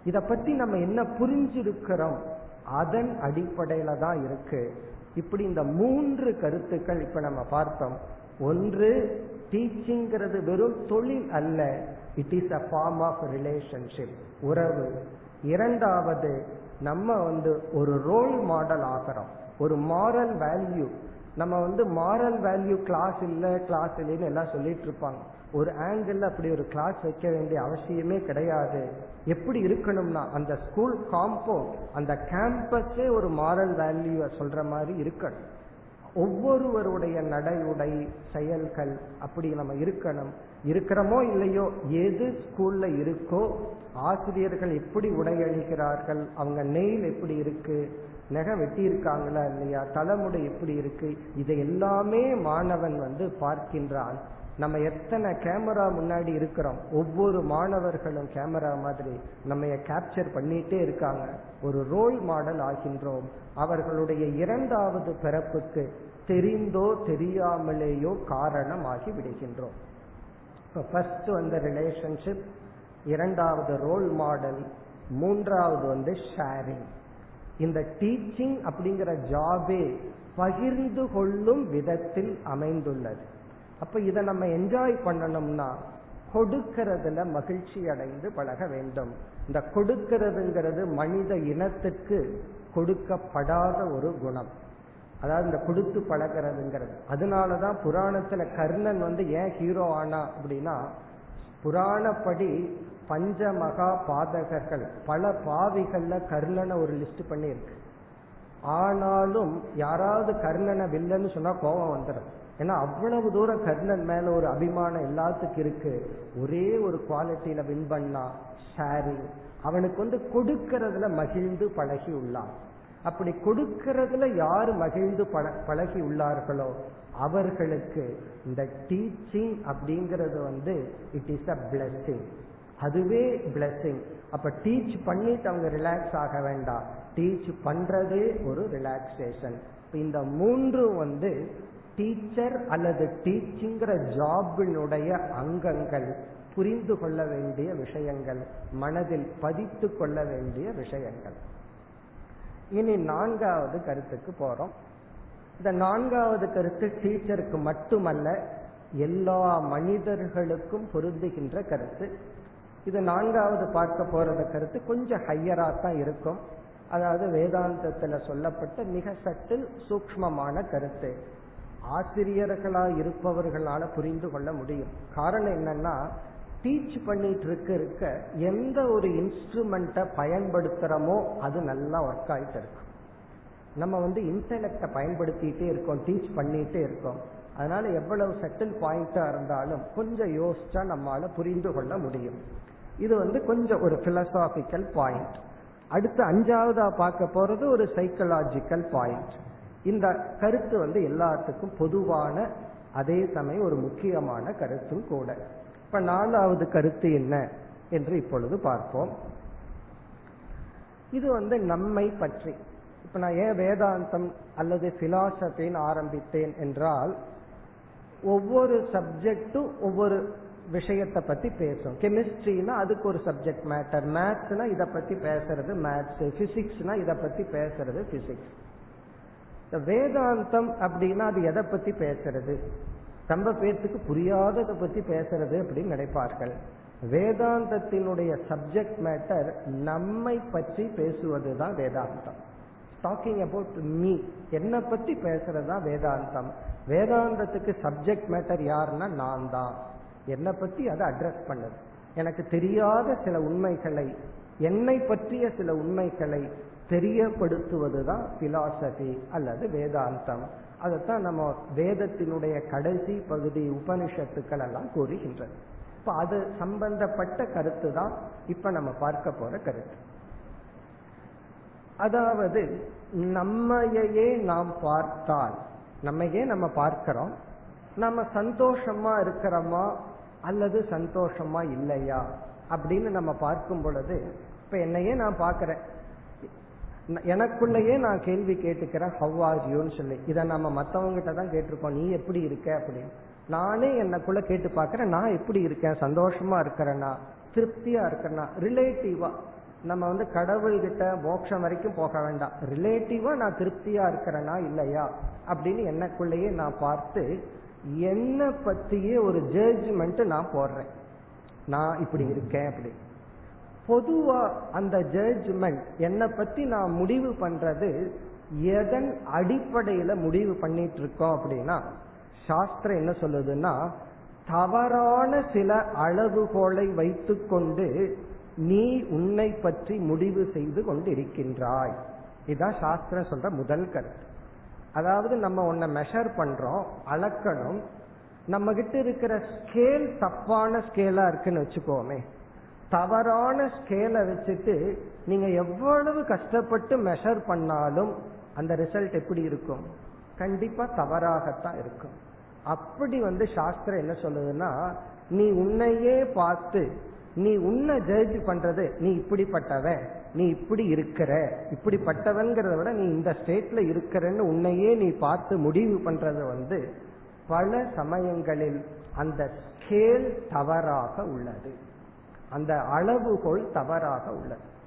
இதை பத்தி நம்ம என்ன புரிஞ்சிருக்கிறோம்? அதன் அடிப்படையில தான் இருக்கு. இப்படி இந்த மூன்று கருத்துக்கள் இப்ப நம்ம பார்த்தோம். ஒன்று டீச்சிங்கிறது வெறும் தொழில் அல்ல. It is a form of relationship உறவு. இரண்டாவது நம்ம வந்து ஒரு ரோல் மாடல் ஆகிறோம் ஒரு மாரல் வேல்யூ நம்ம வந்து மாரல் வேல்யூ கிளாஸ் இல்லை கிளாஸ் இல்லைன்னு எல்லாம் சொல்லிட்டு இருப்பாங்க. ஒரு ஆங்கிள் அப்படி ஒரு கிளாஸ் வைக்க வேண்டிய அவசியமே கிடையாது. எப்படி இருக்கணும்னா அந்த ஸ்கூல் காம்பவுண்ட் அந்த கேம்பஸே ஒரு மாரல் வேல்யூ சொல்ற மாதிரி இருக்கணும். ஒவ்வொருவருடைய நடை உடை செயல்கள் அப்படி நம்ம இருக்கணும். இருக்கிறோமோ இல்லையோ எது ஸ்கூல்ல இருக்கோ ஆசிரியர்கள் எப்படி உடை அணிகிறார்கள் அவங்க நெயில் எப்படி இருக்கு நகை வெட்டியிருக்காங்களா இல்லையா தலைமுடி எப்படி இருக்கு இதை எல்லாமே மாணவன் வந்து பார்க்கின்றான். நம்ம எத்தனை கேமரா முன்னாடி இருக்கிறோம்? ஒவ்வொரு மாணவர்களும் கேமரா மாதிரி நம்ம கேப்சர் பண்ணிட்டே இருக்காங்க. ஒரு ரோல் மாடல் ஆகின்றோம். அவர்களுடைய இரண்டாவது பிறப்புக்கு தெரிந்தோ தெரியாமலேயோ காரணமாகி விடுகின்றோம். இப்போ ஃபர்ஸ்ட் வந்து ரிலேஷன்ஷிப் இரண்டாவது ரோல் மாடல் மூன்றாவது வந்து ஷேரிங் இந்த டீச்சிங் அப்படிங்கிற ஜாபே பகிர்ந்து கொள்ளும் விதத்தில் அமைந்துள்ளது. அப்ப இதை நம்ம என்ஜாய் பண்ணணும்னா கொடுக்கிறதுல மகிழ்ச்சி அடைந்து பழக வேண்டும். இந்த கொடுக்கிறதுங்கிறது மனித இனத்துக்கு கொடுக்கப்படாத ஒரு குணம். அதாவது இந்த கொடுத்து பழகிறதுங்கிறது. அதனாலதான் புராணத்துல கர்ணன் வந்து ஏன் ஹீரோ ஆனா அப்படின்னா புராணப்படி பஞ்ச மகா பாதகர்கள் பல பாவிகள்ல கர்ணனை ஒரு லிஸ்ட் பண்ணியிருக்கு. ஆனாலும் யாராவது கர்ணனை வில்லன்னு சொன்னா கோபம் வந்துடும் ஏன்னா அவ்வளவு தூரம் கர்ணன் மேல ஒரு அபிமானம் எல்லாத்துக்கும் இருக்கு. ஒரே ஒரு குவாலிட்டியில வின் பண்ணா ஷேரிங் அவனுக்கு வந்து கொடுக்கறதுல மகிழ்ந்து பழகி உள்ளான். அப்படி கொடுக்கறதுல யார் மகிழ்ந்து பழகி உள்ளார்களோ அவர்களுக்கு இந்த டீச்சிங் அப்படிங்கிறது வந்து இட் இஸ் அ பிளஸ்ஸிங் அதுவே பிளஸ்ஸிங் அப்ப டீச் பண்ணிட்டு அவங்க ரிலாக்ஸ் ஆக வேண்டாம். டீச் பண்றதே ஒரு ரிலாக்ஸேஷன் இந்த மூன்று வந்து டீச்சர் அல்லது டீச்சிங்கிற ஜாபினுடைய அங்கங்கள் புரிந்து கொள்ள வேண்டிய விஷயங்கள் மனதில் பதித்து கொள்ள வேண்டிய விஷயங்கள். இனி நான்காவது கருத்துக்கு போறோம். இந்த நான்காவது கருத்து டீச்சருக்கு மட்டுமல்ல எல்லா மனிதர்களுக்கும் பொருந்துகின்ற கருத்து. இது நான்காவது பார்க்க போறத கருத்து கொஞ்சம் ஹையரா தான் இருக்கும். அதாவது வேதாந்தத்துல சொல்லப்பட்ட மிக சட்டில் சூக்மமான கருத்து. ஆசிரியர்களா இருப்பவர்களால புரிந்து கொள்ள முடியும். காரணம் என்னன்னா டீச் பண்ணிட்டு இருக்க இருக்க எந்த ஒரு இன்ஸ்ட்ருமெண்ட்டை பயன்படுத்துறோமோ அது நல்லா ஒர்க் ஆயிட்டு இருக்கும். நம்ம வந்து இன்டர்நெட்டை பயன்படுத்திட்டே இருக்கோம் டீச் பண்ணிட்டே இருக்கோம். அதனால எவ்வளவு செட்டில் பாயிண்டா இருந்தாலும் கொஞ்சம் யோசிச்சா நம்மால புரிந்து கொள்ள முடியும். இது வந்து கொஞ்சம் ஒரு பிலசாபிக்கல் பாயிண்ட் அடுத்து அஞ்சாவதா பார்க்க போறது ஒரு சைக்கலாஜிக்கல் பாயிண்ட் இந்த கருத்து வந்து எல்லாத்துக்கும் பொதுவான அதே சமயம் ஒரு முக்கியமான கருத்தும் கூட. இப்ப நாலாவது கருத்து என்ன என்று இப்பொழுது பார்ப்போம். இது வந்து நம்மை பற்றி. இப்ப நான் ஏன் வேதாந்தம் அல்லது பிலாசபின்னு ஆரம்பித்தேன் என்றால் ஒவ்வொரு சப்ஜெக்டும் ஒவ்வொரு விஷயத்தை பத்தி பேசும் கெமிஸ்ட்ரினா அதுக்கு ஒரு சப்ஜெக்ட் மேட்டர் மேத்ஸ்னா இதை பத்தி பேசுறது மேத்ஸ் பிசிக்ஸ்னா இதை பத்தி பேசுறது பிசிக்ஸ் வேதாந்தம் அப்படின்னா அது எதை பத்தி பேசுறது? ரொம்ப பேர்த்துக்கு புரியாததை பத்தி பேசுறது அப்படின்னு நினைப்பார்கள். வேதாந்தத்தினுடைய சப்ஜெக்ட் மேட்டர் நம்மை பற்றி பேசுவதுதான் வேதாந்தம். டாக்கிங் அபவுட் மீ என்னை பற்றி பேசுறது தான் வேதாந்தம். வேதாந்தத்துக்கு சப்ஜெக்ட் மேட்டர் யாருன்னா நான் தான். என்னை பற்றி அதை அட்ரஸ் பண்ணுது எனக்கு தெரியாத சில உண்மைகளை என்னை பற்றிய சில உண்மைகளை தெரியப்படுத்துவதுதான் பிலாசபி அல்லது வேதாந்தம். அதைத்தான் நம்ம வேதத்தினுடைய கடைசி பகுதி உபனிஷத்துக்கள் எல்லாம் கூறுகின்றது இப்ப அது சம்பந்தப்பட்ட கருத்து தான் இப்ப நம்ம பார்க்க போற கருத்து. அதாவது நம்மையே நாம் பார்த்தால் நம்மையே நம்ம பார்க்கிறோம். நம்ம சந்தோஷமா இருக்கிறோமா அல்லது சந்தோஷமா இல்லையா அப்படின்னு நம்ம பார்க்கும் பொழுது இப்ப என்னையே நான் பாக்கிறேன் எனக்குள்ளேயே நான் கேள்வி கேட்டுக்கிறேன் ஹவ் ஆர் யூன்னு சொல்லி. இதை நம்ம மத்தவங்கிட்ட தான் கேட்டிருக்கோம். நீ எப்படி இருக்க? அப்படின்னு. நானே என்னக்குள்ள கேட்டு பார்க்கறேன் நான் எப்படி இருக்கேன்? சந்தோஷமா இருக்கிறேன்னா திருப்தியா இருக்கிறேன்னா ரிலேட்டிவா நம்ம வந்து கடவுள்கிட்ட மோட்சம் வரைக்கும் போக வேண்டாம். ரிலேட்டிவா நான் திருப்தியா இருக்கிறேனா? இல்லையா? அப்படின்னு எனக்குள்ளேயே நான் பார்த்து என்னை பத்தியே ஒரு ஜட்ஜ்மெண்ட் நான் போடுறேன். நான் இப்படி இருக்கேன் அப்படி பொதுவா அந்த ஜட்ஜ்மெண்ட் என்னை பத்தி நான் முடிவு பண்றது எதன் அடிப்படையில முடிவு பண்ணிட்டு இருக்கோம் அப்படின்னா சாஸ்திரம் என்ன சொல்லுதுன்னா தவறான சில அளவுகோலை வைத்துக்கொண்டு நீ உன்னை பற்றி முடிவு செய்து கொண்டு இருக்கின்றாய் இதுதான் சாஸ்திரம் சொல்ற முதல் கருத்து. அதாவது நம்ம உன்னை மெஷர் பண்றோம் அளக்கணும். நம்ம கிட்ட இருக்கிற ஸ்கேல் தப்பான ஸ்கேலா இருக்குன்னு வச்சுக்கோமே. தவறான ஸ்கேலை வச்சுட்டு நீங்க எவ்வளவு கஷ்டப்பட்டு மெஷர் பண்ணாலும் அந்த ரிசல்ட் எப்படி இருக்கும்? கண்டிப்பா தவறாகத்தான் இருக்கும். அப்படி வந்து சாஸ்திரம் என்ன சொல்லுதுன்னா நீ உன்னையே பார்த்து நீ உன்னை ஜட்ஜ் பண்றது நீ இப்படிப்பட்டவன் நீ இப்படி இருக்கிற இப்படிப்பட்டவன்கிறத விட நீ இந்த ஸ்டேட்ல இருக்கிறன்னு உன்னையே நீ பார்த்து முடிவு பண்றது வந்து பல சமயங்களில் அந்த ஸ்கேல் தவறாக உள்ளது. அந்த அளவுகோல் தவறாக உள்ளது.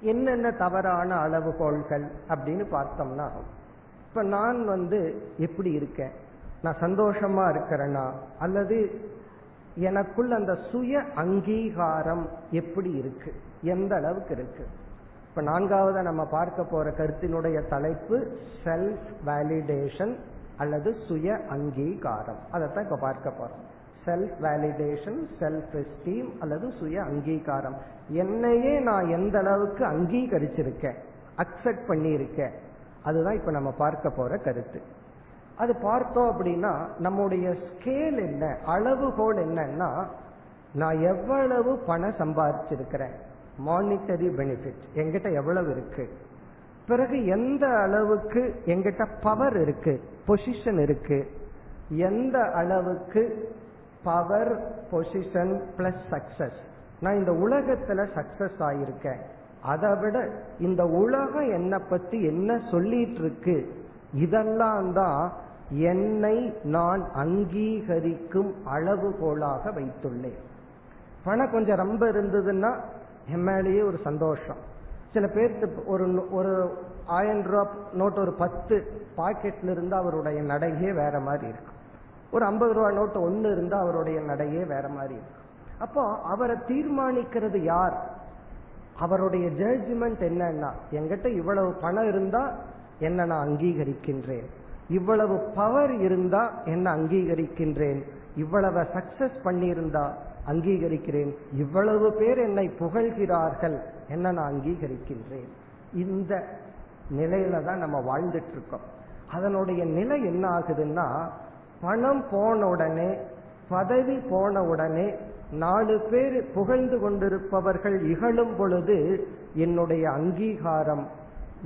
என்னென்ன தவறான அளவுகோல்கள் அப்படின்னு பார்த்தோம்னா இப்ப நான் வந்து எப்படி இருக்கேன்? நான் சந்தோஷமா இருக்கிறேனா? அல்லது எனக்குள்ள அந்த சுய அங்கீகாரம் எப்படி இருக்கு? எந்த அளவுக்கு இருக்கு? இப்ப நான்காவது நம்ம பார்க்க போற கருத்தினுடைய தலைப்பு செல்ஃப் வேலிடேஷன் அல்லது சுய அங்கீகாரம். அதைத்தான் இப்ப பார்க்க போறோம். செல்ஃப் வேலிடேஷன் செல்ஃப் எஸ்டீம் அல்லது சுய அங்கீகாரம். என்னையே நான் எந்த அளவுக்கு அங்கீகரிச்சிருக்கேன் அக்செப்ட் பண்ணியிருக்கேன் அதுதான் இப்போ நம்ம பார்க்க போற கருத்து. அது பார்த்தோம் அப்படின்னா நம்முடைய ஸ்கேல் என்ன அளவுகோல் என்னன்னா நான் எவ்வளவு பணம் சம்பாதிச்சிருக்கிறேன் மானிட்டரி பெனிஃபிட் எங்கிட்ட எவ்வளவு இருக்கு பிறகு எந்த அளவுக்கு எங்கிட்ட பவர் இருக்கு பொசிஷன் இருக்கு எந்த அளவுக்கு பவர் பொசிஷன் பிளஸ் சக்சஸ் நான் இந்த உலகத்துல சக்சஸ் ஆயிருக்கேன். அதை விட இந்த உலகம் என்னை பத்தி என்ன சொல்லிட்டு இருக்கு இதெல்லாம் தான் என்னை நான் அங்கீகரிக்கும் அளவுகோலாக வைத்துள்ளேன். பணம் கொஞ்சம் ரொம்ப இருந்ததுன்னா என் மேலேயே ஒரு சந்தோஷம். சில பேர்த்து ஒரு ஒரு ஆயிரம் ரூபா நோட் ஒரு பத்து பாக்கெட்ல இருந்து அவருடைய நடையே வேற மாதிரி இருக்கும் ஒரு ஐம்பது ரூபா நோட்டு ஒன்று இருந்தா அவருடைய நடையே வேற மாதிரி இருக்கும் அப்போ அவரை தீர்மானிக்கிறது யார்? அவருடைய ஜட்ஜ்மெண்ட் என்னன்னா என்கிட்ட இவ்வளவு பணம் இருந்தா என்ன நான் அங்கீகரிக்கின்றேன். இவ்வளவு பவர் இருந்தா என்ன அங்கீகரிக்கின்றேன். இவ்வளவு சக்சஸ் பண்ணியிருந்தா அங்கீகரிக்கிறேன். இவ்வளவு பேர் என்னை புகழ்கிறார்கள் என்ன நான் அங்கீகரிக்கின்றேன். இந்த நிலையில தான் நம்ம வாழ்ந்துட்டு இருக்கோம். அதனுடைய நிலை என்ன ஆகுதுன்னா பணம் போன உடனே பதவி போன உடனே நாலு பேர் புகழ்ந்து கொண்டிருப்பவர்கள் இகழும் பொழுது என்னுடைய அங்கீகாரம்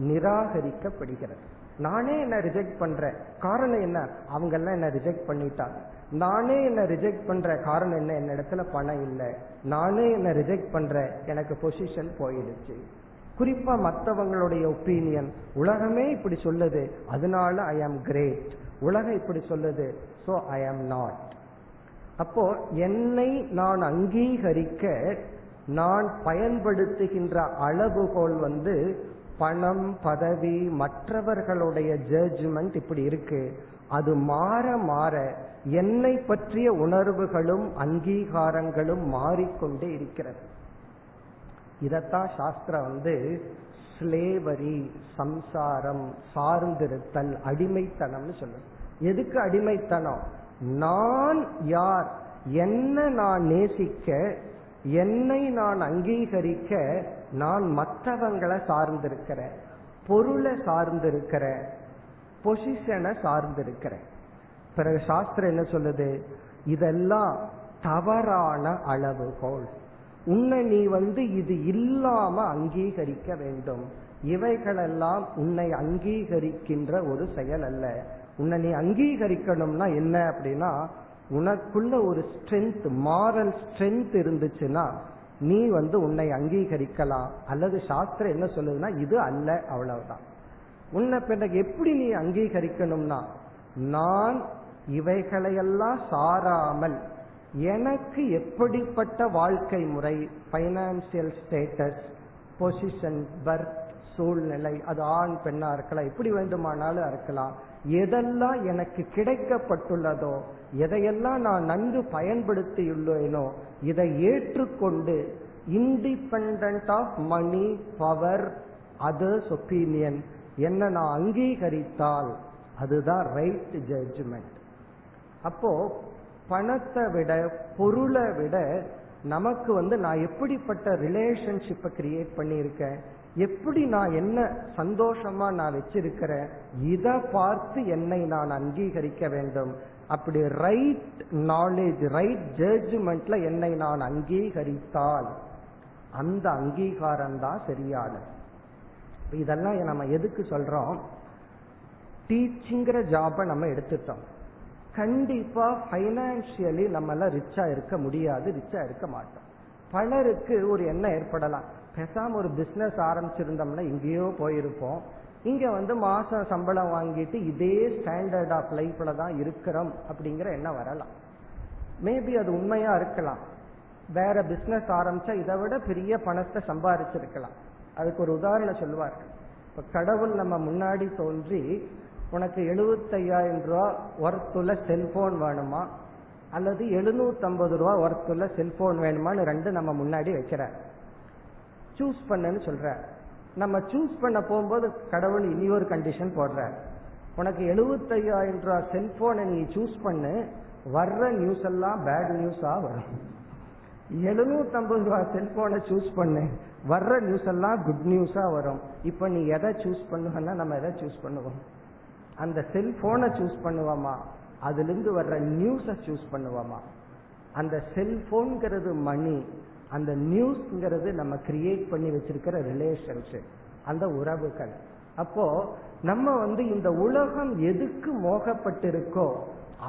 நிராகரிக்கப்படுகிறது. நானே என்ன ரிஜெக்ட் பண்றேன். காரணம் என்ன? அவங்க எல்லாம் என்ன ரிஜெக்ட் பண்ணிட்டாங்க. நானே என்ன ரிஜெக்ட் பண்ற காரணம் என்ன? என்ன இடத்துல பணம் இல்லை. நானே என்ன ரிஜெக்ட் பண்ற எனக்கு பொசிஷன் போயிடுச்சு. குறிப்பா மற்றவங்களுடைய ஒப்பீனியன் உலகமே இப்படி சொல்லுது. அதனால ஐ ஆம் கிரேட் உலகம் இப்படி சொல்லுது. சோ ஐ ஆம் நாட் அப்போ என்னை நான் அங்கீகரிக்க நான் பயன்படுத்துகின்ற அளவுகோல் வந்து பணம் பதவி மற்றவர்களுடைய ஜட்ஜ்மெண்ட் இப்படி இருக்கு. அது மாற மாற என்னை பற்றிய உணர்வுகளும் அங்கீகாரங்களும் மாறிக்கொண்டே இருக்கிறது. இதத்தான் சாஸ்திரம் வந்து ஸ்லேவரி சம்சாரம் சார்ந்திருத்தல் அடிமைத்தனம்னு சொல்லுது. எதுக்கு அடிமைத்தனம்? நான் யார்? என்ன நான் நேசிக்க என்னை நான் அங்கீகரிக்க நான் மற்றவங்களை சார்ந்திருக்கிறேன் பொருளை சார்ந்திருக்கிறேன் பொசிஷனை சார்ந்திருக்கிறேன் பிறகு சாஸ்திரம் என்ன சொல்லுது? இதெல்லாம் தவறான அளவுகோல். உன்னை நீ வந்து இது இல்லாம அங்கீகரிக்க வேண்டும். இவைகளெல்லாம் உன்னை அங்கீகரிக்கின்ற ஒரு செயல் அல்ல. உன்னை நீ அங்கீகரிக்கணும்னா என்ன அப்படின்னா உனக்குள்ள ஒரு ஸ்ட்ரென்த் மாரல் ஸ்ட்ரென்த் இருந்துச்சுன்னா நீ வந்து உன்னை அங்கீகரிக்கலாம். அல்லது சாஸ்திரம் என்ன சொல்லுதுன்னா இது அல்ல அவ்வளவுதான். உன்னை பிறகு எப்படி நீ அங்கீகரிக்கணும்னா நான் இவைகளையெல்லாம் சாராமல் எனக்கு எப்படிப்பட்ட வாழ்க்கை முறை பைனான்சியல் ஸ்டேட்டஸ் பொசிஷன் பர்த் சூழ்நிலை அது ஆண் பெண்ணா இருக்கலாம் எப்படி வேண்டுமானாலும் இருக்கலாம். எதெல்லாம் எனக்கு கிடைக்கப்பட்டுள்ளதோ எதையெல்லாம் நான் நன்கு பயன்படுத்தியுள்ளேனோ இதை ஏற்றுக்கொண்டு independent of money power others opinion என்ன நான் அங்கீகரித்தால் அதுதான் ரைட் ஜட்ஜ்மெண்ட் அப்போ பணத்தை விட பொருளை விட நமக்கு வந்து நான் எப்படிப்பட்ட ரிலேஷன்ஷிப்பை கிரியேட் பண்ணியிருக்கேன்? எப்படி நான் என்ன சந்தோஷமா நான் வச்சிருக்கிறேன்? இதை பார்த்து என்னை நான் அங்கீகரிக்க வேண்டும். அப்படி ரைட் நாலேஜ் ரைட் ஜட்ஜ்மெண்ட்ல என்னை நான் அங்கீகரித்தால் அந்த அங்கீகாரம் தான் சரியானது இதெல்லாம் நம்ம எதுக்கு சொல்றோம்? டீச்சிங்கிற ஜாபை நம்ம எடுத்துட்டோம். கண்டிப்பா பைனான்சியலி நம்ம எல்லாம் ரிச்சா இருக்க முடியாது ரிச்சா இருக்க மாட்டோம். பலருக்கு ஒரு எண்ணம் ஏற்படலாம். பேசாம ஒரு பிசினஸ் ஆரம்பிச்சிருந்தோம்னா எங்கேயோ போயிருப்போம். இங்க வந்து மாசம் சம்பளம் வாங்கிட்டு இதே ஸ்டாண்டர்ட் ஆஃப் லைஃப்ல தான் இருக்கிறோம் அப்படிங்கிற எண்ணம் வரலாம். மேபி அது உண்மையா இருக்கலாம். வேற பிசினஸ் ஆரம்பிச்சா இதை விட பெரிய பணத்தை சம்பாதிச்சிருக்கலாம் அதுக்கு ஒரு உதாரணம் சொல்லுவார் இப்ப கடவுள் நம்ம முன்னாடி தோன்றி உனக்கு எழுபத்தையாயிரம் ரூபா ஒர்த்துள்ள செல்போன் வேணுமா? அல்லது எழுநூத்தம்பது ரூபா ஒர்த்துள்ள செல்போன் வேணுமான்னு ரெண்டு நம்ம முன்னாடி வைக்கிற. சூஸ் பண்ணுன்னு சொல்ற. நம்ம சூஸ் பண்ண போகும்போது கடவுள் இனி ஒரு கண்டிஷன் போடுற. உனக்கு எழுபத்தையாயிரம் ரூபா செல்போனை நீ சூஸ் பண்ணு வர்ற நியூஸ் எல்லாம் பேட் நியூஸா வரும். எழுநூத்தம்பது ரூபா செல்போனை சூஸ் பண்ணு வர்ற நியூஸ் எல்லாம் குட் நியூஸா வரும். இப்ப நீ எதை சூஸ் பண்ணுவன்னா நம்ம எதை சூஸ் பண்ணுவோம்? அந்த செல்போனை சூஸ் பண்ணுவோமா? அதுலேருந்து வர்ற நியூஸை சூஸ் பண்ணுவோமா? அந்த செல்போன்கிறது மணி அந்த நியூஸ்ங்கிறது நம்ம கிரியேட் பண்ணி வச்சிருக்கிற ரிலேஷன்ஷிப் அந்த உறவுகள். அப்போ நம்ம வந்து இந்த உலகம் எதுக்கு மோகப்பட்டிருக்கோ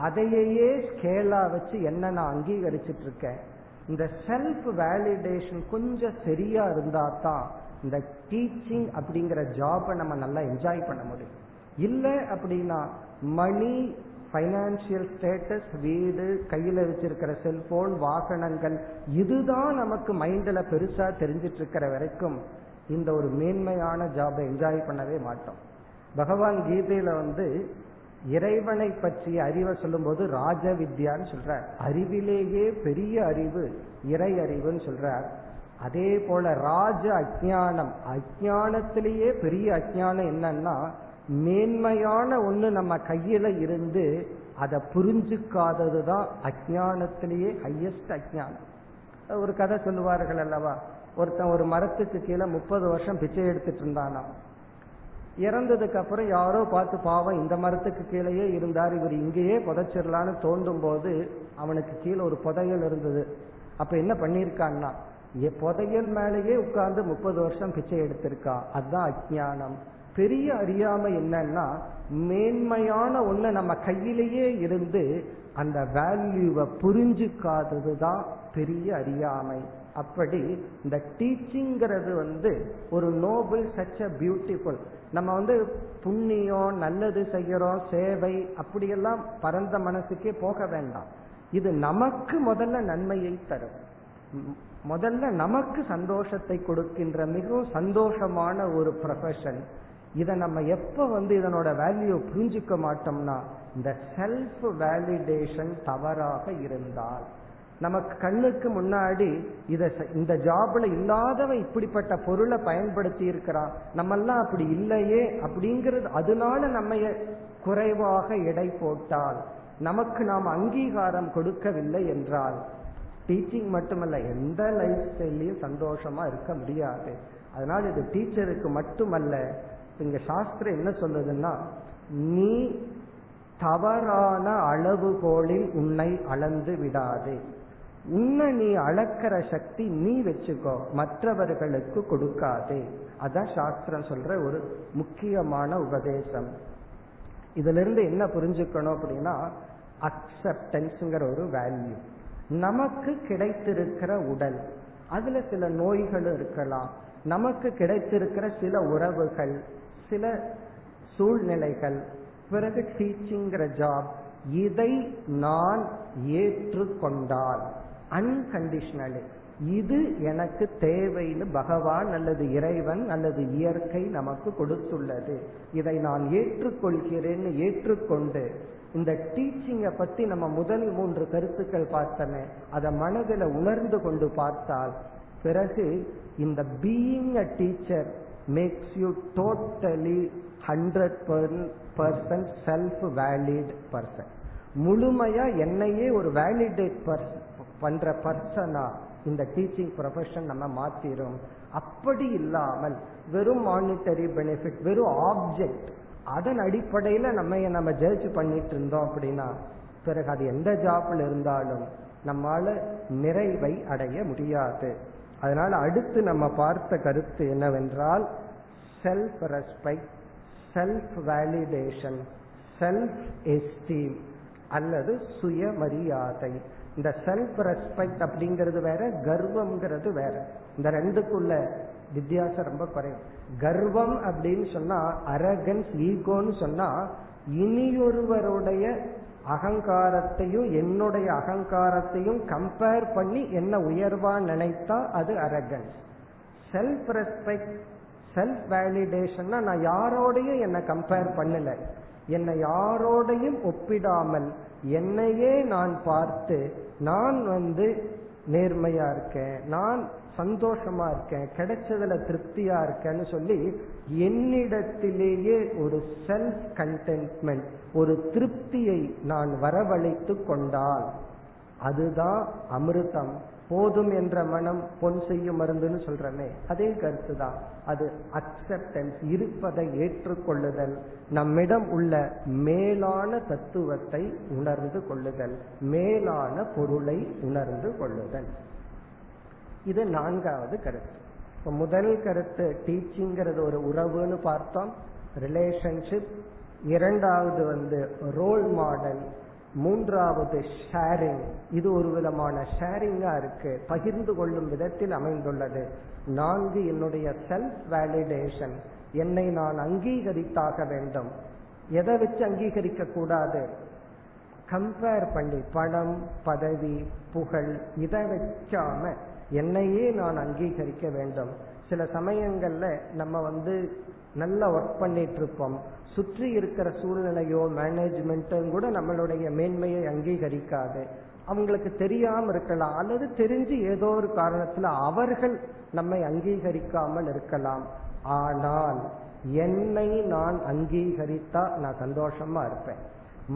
அதையே ஸ்கேலா வச்சு என்ன நான் அங்கீகரிச்சிட்டு இருக்கேன் இந்த செல்ஃப் வேலிடேஷன் கொஞ்சம் சரியா இருந்தா தான் இந்த டீச்சிங் அப்படிங்கிற ஜாபை நம்ம நல்லா என்ஜாய் பண்ண முடியும். இல்லை அப்படின்னா மணி பைனான்சியல் ஸ்டேட்டஸ் வீடு கையில வச்சிருக்கிற செல்போன் வாகனங்கள் இதுதான் நமக்கு மைண்ட்ல பெருசா தெரிஞ்சிட்டு இருக்கிற வரைக்கும் இந்த ஒரு மேன்மையான ஜாபை என்ஜாய் பண்ணவே மாட்டோம். பகவான் கீதையில வந்து இறைவனை பற்றிய அறிவை சொல்லும்போது ராஜ வித்யான்னு சொல்றார். அறிவிலேயே பெரிய அறிவு இறை அறிவுன்னு சொல்றார். அதே போல ராஜ அஜானம் அஜானத்திலேயே பெரிய அஜானம் என்னன்னா மேன்மையான ஒண்ணு நம்ம கையில இருந்து அதை புரிஞ்சுக்காதது தான் அஜானத்திலேயே ஹையஸ்ட் அஜானம் ஒரு கதை சொல்லுவார்கள் அல்லவா? ஒருத்தன் ஒரு மரத்துக்கு கீழே முப்பது வருஷம் பிச்சை எடுத்துட்டு இருந்தானா? இறந்ததுக்கு அப்புறம் யாரோ பார்த்து பாவம் இந்த மரத்துக்கு கீழேயே இருந்தார் இவர் இங்கேயே புதைச்சிடலான்னு தோண்டும் போது அவனுக்கு கீழே ஒரு புதையல் இருந்தது. அப்ப என்ன பண்ணியிருக்கான்னா புதையல் மேலேயே உட்கார்ந்து முப்பது வருஷம் பிச்சை எடுத்திருக்கா. அதுதான் அஜானம் பெரிய அறியாமை என்னன்னா மேன்மையான ஒண்ணு நம்ம கையிலேயே இருந்து அந்த வேல்யூவை புரிஞ்சுக்காதது தான் பெரிய அறியாமை. அப்படி இந்த டீச்சிங்கிறது வந்து ஒரு நோபல் சச் அ பியூட்டிஃபுல் நம்ம வந்து புண்ணியம் நல்லது செய்யறோம் சேவை அப்படியெல்லாம் பரந்த மனசுக்கே போக வேண்டாம். இது நமக்கு முதல்ல நன்மையை தரும். முதல்ல நமக்கு சந்தோஷத்தை கொடுக்கின்ற மிகவும் சந்தோஷமான ஒரு ப்ரொஃபஷன் இதை நம்ம எப்ப வந்து இதனோட வேல்யூ புரிஞ்சுக்க மாட்டோம்னா இந்த செல்ஃப் வேலிடேஷன் தவறாக இருந்தால். நமக்கு கண்ணுக்கு முன்னாடி இத இந்த ஜாப்ல இல்லாதவன் இப்படிப்பட்ட பொருளை பயன்படுத்தி இருக்கிறான் நம்மெல்லாம் அப்படி இல்லையே அப்படிங்கிறது அதனால நம்ம குறைவாக எடை போட்டால் நமக்கு நாம் அங்கீகாரம் கொடுக்கவில்லை என்றால் டீச்சிங் மட்டுமல்ல எந்த லைஃப் ஸ்டைல்லையும் சந்தோஷமா இருக்க முடியாது. அதனால இது டீச்சருக்கு மட்டுமல்ல இங்க சாஸ்திரம் என்ன சொல்லுதுன்னா நீ தவறான அளவுகோலில் உன்னை அளந்து விடாதே. உன்னை நீ அளக்கிற சக்தி நீ வச்சுக்கோ மற்றவர்களுக்கு கொடுக்காதே. அதான் சாஸ்திரம் சொல்ற ஒரு முக்கியமான உபதேசம். இதுல இருந்து என்ன புரிஞ்சுக்கணும் அப்படின்னா அக்செப்டன்ஸ்ங்கிற ஒரு வேல்யூ நமக்கு கிடைத்திருக்கிற உடல் அதுல சில நோய்கள் இருக்கலாம். நமக்கு கிடைத்திருக்கிற சில உறவுகள் சில சூழ்நிலைகள். பிறகு டீச்சிங்கிற ஜாப் இதை நான் ஏற்றுக்கொண்டால் அன்கண்டிஷனலி இது எனக்கு தேவைன்னு பகவான் அல்லது இறைவன் அல்லது இயற்கை நமக்கு கொடுத்துள்ளது. இதை நான் ஏற்றுக்கொள்கிறேன்னு ஏற்றுக்கொண்டு இந்த டீச்சிங்கை பத்தி நம்ம முதல் மூன்று கருத்துக்கள் பார்த்தோமே அதை மனதில் உணர்ந்து கொண்டு பார்த்தால் பிறகு இந்த being a teacher makes you totally hundred percent self valid person முழுமையா என்னையே ஒரு வேலிடேட் பண்ற பர்சனா இந்த டீச்சிங் ப்ரொஃபஷன் நம்ம மாத்திரும். அப்படி இல்லாமல் வெறும் மானிட்டரி பெனிஃபிட் வெறும் ஆப்ஜெக்ட் அதன் அடிப்படையில நம்ம நம்ம ஜட்ஜ் பண்ணிட்டு இருந்தோம் அப்படின்னா பிறகு அது எந்த ஜாப்ல இருந்தாலும் நம்மால நிறைவை அடைய முடியாது. அதனால அடுத்து நம்ம பார்த்த கருத்து என்னவென்றால் self respect self validation self esteem அல்லது சுயமரியாதை. இந்த செல்ஃப் ரெஸ்பெக்ட் அப்படிங்கிறது வேற கர்வம்ங்கிறது வேற. இந்த ரெண்டுக்குள்ள வித்தியாசம் ரொம்ப குறையும் கர்வம் அப்படின்னு சொன்னா அரகன்ஸ் ஈகோன்னு சொன்னா இனியொருவருடைய அகங்காரத்தையும் என்னுடைய அகங்காரத்தையும் கம்பேர் பண்ணி என்ன உயர்வா நினைத்தா அது அரகன்ஸ் செல்ஃப் ரெஸ்பெக்ட் செல்ஃப் வேலிடேஷன்னா நான் யாரோடையும் என்னை கம்பேர் பண்ணல. என்னை யாரோடையும் ஒப்பிடாமல் என்னையே நான் பார்த்து நான் வந்து நேர்மையா இருக்கேன் நான் சந்தோஷமா இருக்கேன் கிடைச்சதுல திருப்தியா இருக்கேன்னு சொல்லி என்னிடத்திலேயே ஒரு செல்ஃப் கண்டென்ட்மெண்ட் ஒரு திருப்தியை நான் வரவழைத்து கொண்டால் அதுதான் அமிர்தம். போதும் என்ற மனம் பொன் செய்யும் மருந்துன்னு சொல்றமே அதே கருத்து தான் அது அக்செப்டன்ஸ் இருப்பதை ஏற்றுக்கொள்ளுதல் நம்மிடம் உள்ள மேலான தத்துவத்தை உணர்ந்து கொள்ளுதல் மேலான பொருளை உணர்ந்து கொள்ளுதல். இது நான்காவது கருத்து. முதல் கருத்து டீச்சிங்கிறது ஒரு உறவுன்னு பார்த்தோம். ரிலேஷன்ஷிப் இரண்டாவது வந்து ரோல் மாடல் மூன்றாவது ஷேரிங் இது ஒரு விதமான ஷேரிங்கா இருக்கு. பகிர்ந்து கொள்ளும் விதத்தில் அமைந்துள்ளது. நான்கு என்னுடைய செல்ஃப் வேலிடேஷன் என்னை நான் அங்கீகரித்தாக வேண்டும். எதை வச்சு அங்கீகரிக்க கூடாது? கம்பேர் பண்ணி பணம் பதவி புகழ் இதை வச்சாம என்னையே நான் அங்கீகரிக்க வேண்டும். சில சமயங்கள்ல நம்ம வந்து நல்லா ஒர்க் பண்ணிட்டு இருப்போம் சுற்றி இருக்கிற சூழ்நிலையோ மேனேஜ்மெண்ட்டும் கூட நம்மளுடைய மேன்மையை அங்கீகரிக்காது. அவங்களுக்கு தெரியாம இருக்கலாம். அல்லது தெரிஞ்சு ஏதோ ஒரு காரணத்துல அவர்கள் நம்மை அங்கீகரிக்காமல் இருக்கலாம். ஆனால் என்னை நான் அங்கீகரித்தா நான் சந்தோஷமா இருப்பேன்.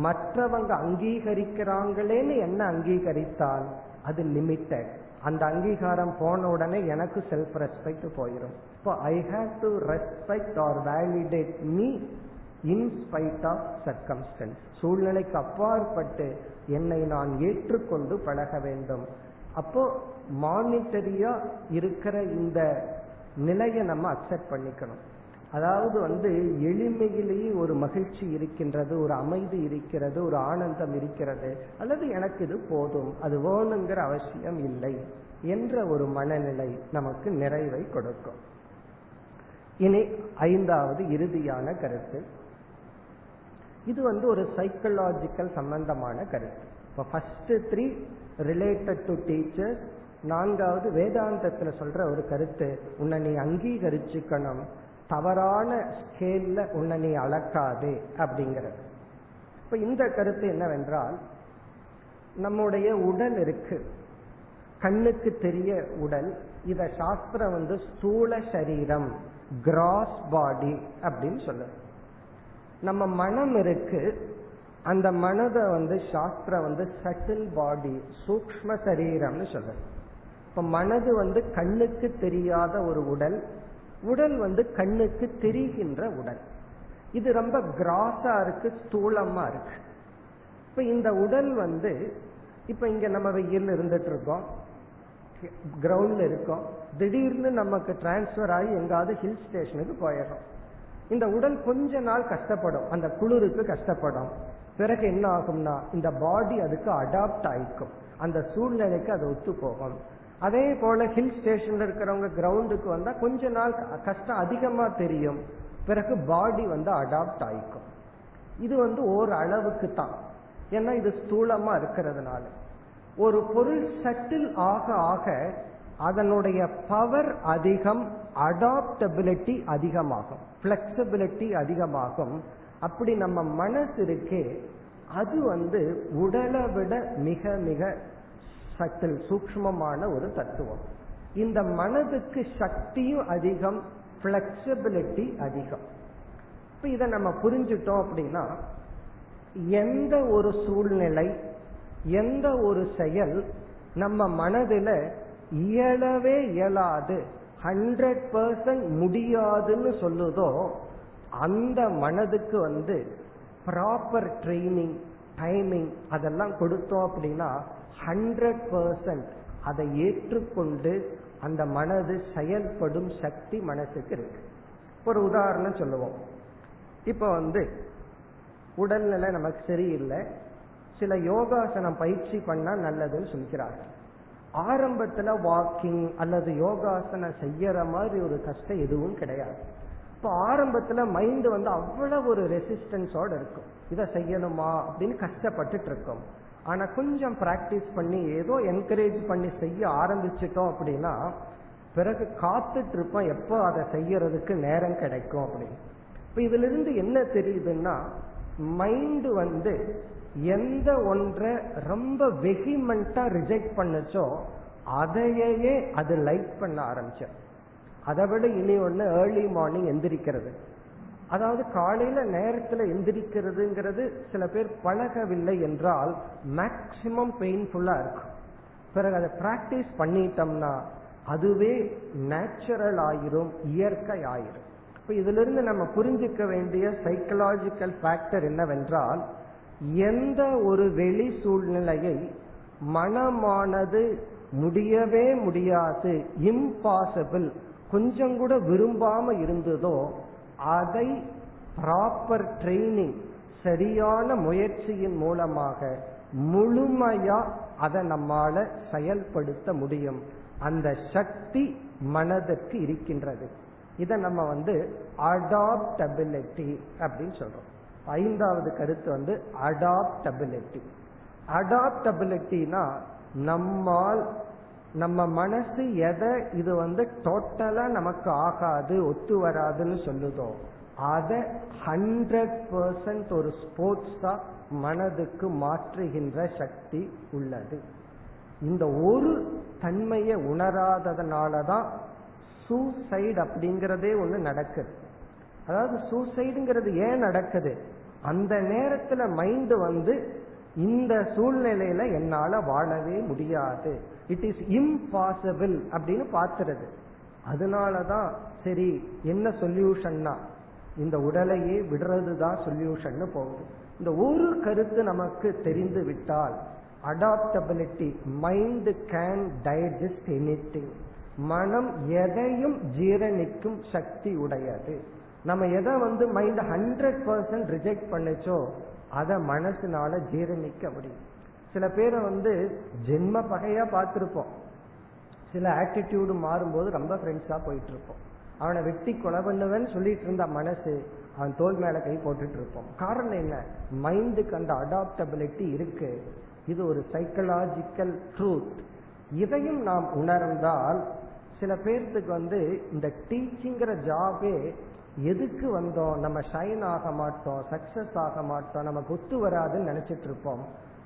மற்றவங்க அங்கீகரிக்கிறாங்களேன்னு என்ன அங்கீகரித்தால் அது லிமிட்டட் அந்த அங்கீகாரம் போன உடனே எனக்கு செல்ஃப் ரெஸ்பெக்ட் போயிடும் இப்போ I have to respect or validate me in spite of circumstances சூழ்நிலைக்கு அப்பாற்பட்டு என்னை நான் ஏற்றுக்கொண்டு பழக வேண்டும். அப்போ மானிட்டரியா இருக்கிற இந்த நிலையை நம்ம அக்செப்ட் பண்ணிக்கணும். அதாவது வந்து எளிமையிலேயே ஒரு மகிழ்ச்சி இருக்கின்றது ஒரு அமைதி இருக்கிறது ஒரு ஆனந்தம் இருக்கிறது. அல்லது எனக்கு இது போதும் அது வேணுங்கிற அவசியம் இல்லை என்ற ஒரு மனநிலை நமக்கு நிறைவை கொடுக்கும். இனி ஐந்தாவது இறுதியான கருத்து. இது வந்து ஒரு சைக்கலாஜிக்கல் சம்பந்தமான கருத்து. இப்போ first three related to teacher நான்காவது வேதாந்தத்தில் சொல்ற ஒரு கருத்து உன்னை நீ அங்கீகரிச்சுக்கணும் தவறான ஸ்கேல்ல உன்னை நீ அளக்காதே அப்படிங்கிறது. இப்ப இந்த கருத்து என்னவென்றால் நம்முடைய உடல் இருக்கு. கண்ணுக்கு தெரிய உடல் இத சாஸ்திரம் வந்து ஸ்தூல சரீரம் கிராஸ் பாடி அப்படின்னு சொல்லுது. நம்ம மனம் இருக்கு அந்த மனதை வந்து சாஸ்திரம் வந்து சட்டில் பாடி சூக்ம சரீரம்னு சொல்லுது. இப்ப மனது வந்து கண்ணுக்கு தெரியாத ஒரு உடல் உடல் வந்து கண்ணுக்கு தெரிகின்ற உடல். இது ரொம்ப கிராஸா இருக்கு ஸ்தூலமா இருக்கு. இப்ப இந்த உடல் வந்து இப்ப இங்க நம்ம வெயில் இருந்துட்டு இருக்கோம் கிரவுண்ட்ல இருக்கோம். திடீர்னு நமக்கு டிரான்ஸ்பர் ஆகி எங்காவது ஹில் ஸ்டேஷனுக்கு போயிடும் இந்த உடல் கொஞ்ச நாள் கஷ்டப்படும். அந்த குளிருக்கு கஷ்டப்படும். பிறகு என்ன ஆகும்னா இந்த பாடி அதுக்கு அடாப்ட் ஆயிக்கும். அந்த சூழ்நிலைக்கு அது ஒத்து போகும் அதே போல ஹில் ஸ்டேஷன்ல இருக்கிறவங்க கிரவுண்டுக்கு வந்தா கொஞ்ச நாள் கஷ்டம் அதிகமா தெரியும். பிறகு பாடி வந்து அடாப்ட் ஆயிக்கும். இது வந்து ஒரு அளவுக்கு தான். ஏன்னா இது ஸ்தூலமா இருக்கிறதுனால. ஒரு பொருள் சட்டில் ஆக ஆக அதனுடைய பவர் அதிகம் அடாப்டபிலிட்டி அதிகமாகும். பிளெக்சிபிலிட்டி அதிகமாகும். அப்படி நம்ம மனசு இருக்கே அது வந்து உடலை விட மிக மிக சட்டில் சூக்மமான ஒரு தத்துவம். இந்த மனதுக்கு சக்தியும் அதிகம் பிளெக்சிபிலிட்டி அதிகம். இப்ப இதை நம்ம புரிஞ்சுட்டோம் அப்படின்னா எந்த ஒரு சூழ்நிலை எந்த ஒரு செயல் நம்ம மனதில் இயலவே இயலாது ஹண்ட்ரட் பர்சன்ட் முடியாதுன்னு சொல்லுதோ அந்த மனதுக்கு வந்து ப்ராப்பர் ட்ரைனிங் டைமிங் அதெல்லாம் கொடுத்தோம் அப்படின்னா ஹண்ட்ரட் பர்சன்ட் அதை ஏற்றுக்கொண்டு அந்த மனது செயல்படும் சக்தி மனசுக்கு இருக்கு. ஒரு உதாரணம் சொல்லுவோம். இப்ப வந்து உடல்நிலை நமக்கு சரியில்லை. சில யோகாசனம் பயிற்சி பண்ணா நல்லதுன்னு சொல்கிறார்கள். ஆரம்பத்துல வாக்கிங் அல்லது யோகாசனம் செய்யற மாதிரி ஒரு கஷ்டம் எதுவும் கிடையாது. இப்போ ஆரம்பத்துல மைண்ட் வந்து அவ்வளவு ஒரு ரெசிஸ்டன்ஸோட இருக்கும். இதை செய்யணுமா அப்படின்னு கஷ்டப்பட்டுட்டு இருக்கோம். ஆனா கொஞ்சம் பிராக்டிஸ் பண்ணி ஏதோ என்கரேஜ் பண்ணி செய்ய ஆரம்பிச்சிட்டோம் அப்படின்னா பிறகு காத்துட்டு இருப்போம் எப்போ அதை செய்யறதுக்கு நேரம் கிடைக்கும் அப்படின்னு. இப்ப இதுல இருந்து என்ன தெரியுதுன்னா மைண்டு வந்து எந்த ஒன்றை ரொம்ப வெகிமெண்டா ரிஜெக்ட் பண்ணுச்சோ அதையே அது லைக் பண்ண ஆரம்பிச்சு அதை விட இனி ஒன்று ஏர்லி மார்னிங் எந்திரிக்கிறது. அதாவது காலையில நேரத்துல எந்திரிக்கிறதுங்கிறது சில பேர் பழகவில்லை என்றால் மேக்சிமம் பெயின்ஃபுல்லா இருக்கும். பிறகு அதை பிராக்டிஸ் பண்ணிட்டோம்னா அதுவே நேச்சுரல் ஆயிரும் இயற்கை ஆயிரும். இப்ப இதுல இருந்து நம்ம புரிஞ்சுக்க வேண்டிய சைக்கலாஜிக்கல் ஃபேக்டர் என்னவென்றால் எந்த ஒரு வெளி சூழ்நிலையை மனமானது முடியவே முடியாது இம்பாசிபிள் கொஞ்சம் கூட விரும்பாம இருந்ததோ அதை ப்ராப்பர் ட்ரைனிங் சரியான முயற்சியின் மூலமாக முழுமையா அதை நம்மால செயல்படுத்த முடியும். அந்த சக்தி மனதிற்கு இருக்கின்றது. இதை நம்ம வந்து அடாப்டபிலிட்டி அப்படின்னு சொல்றோம். ஐந்தாவது கருத்து வந்து அடாப்டபிலிட்டி அடாப்டபிலிட்டினா நம்மால் நம்ம மனசு எதை இது வந்து டோட்டலா நமக்கு ஆகாது ஒத்து வராதுன்னு சொல்லுதோ அதை ஹண்ட்ரட் பர்சன்ட் ஒரு ஸ்போர்ட்ஸா மனதுக்கு மாற்றுகின்ற சக்தி உள்ளது. இந்த ஒரு தன்மையை உணராததுனாலதான் சூசைடு அப்படிங்கிறதே ஒண்ணு நடக்குது. அதாவது சூசைடுங்கிறது ஏன் நடக்குது? அந்த நேரத்துல மைண்ட் வந்து இந்த சூழ்நிலையில என்னால வாழவே முடியாது. இட் இஸ் இம்பாசிபிள் அப்படின்னு பாத்துறது அதனாலதான் சரி என்ன சொல்யூஷன்னா இந்த உடலையே விடுறது தான் சொல்யூஷன் போகுது. இந்த ஒரு கருத்து நமக்கு தெரிந்து விட்டால் adaptability mind can digest anything மனம் எதையும் ஜீரணிக்கும் சக்தி உடையது. நம்ம எதை வந்து மைண்ட் ஹண்ட்ரட் பர்சன்ட் ரிஜெக்ட் பண்ணுச்சோ அதை மனசுனால ஜீரணிக்க முடியும். சில பேரை வந்து ஜென்ம பகையா பார்த்துருப்போம். சில ஆட்டிடியூடு மாறும்போது ரொம்ப ஃப்ரெண்ட்ஸா போயிட்டு இருப்போம் அவனை வெட்டி கொலை பண்ணுவேன்னு சொல்லிட்டு இருந்த மனசு அவன் தோல் மேல கை போட்டுட்டு இருப்போம். காரணம் என்ன? மைண்டுக்கு அந்த அடாப்டபிலிட்டி இருக்கு. இது ஒரு சைக்கலாஜிக்கல் ட்ரூத் இதையும் நாம் உணர்ந்தால் சில பேர்த்துக்கு வந்து இந்த டீச்சிங்கிற ஜாபே எதுக்கு வந்தோம்? நம்ம ஷைன் ஆக மாட்டோம் சக்சஸ் ஆக மாட்டோம் நமக்கு ஒத்து வராதுன்னு நினைச்சிட்டு இருப்போம்.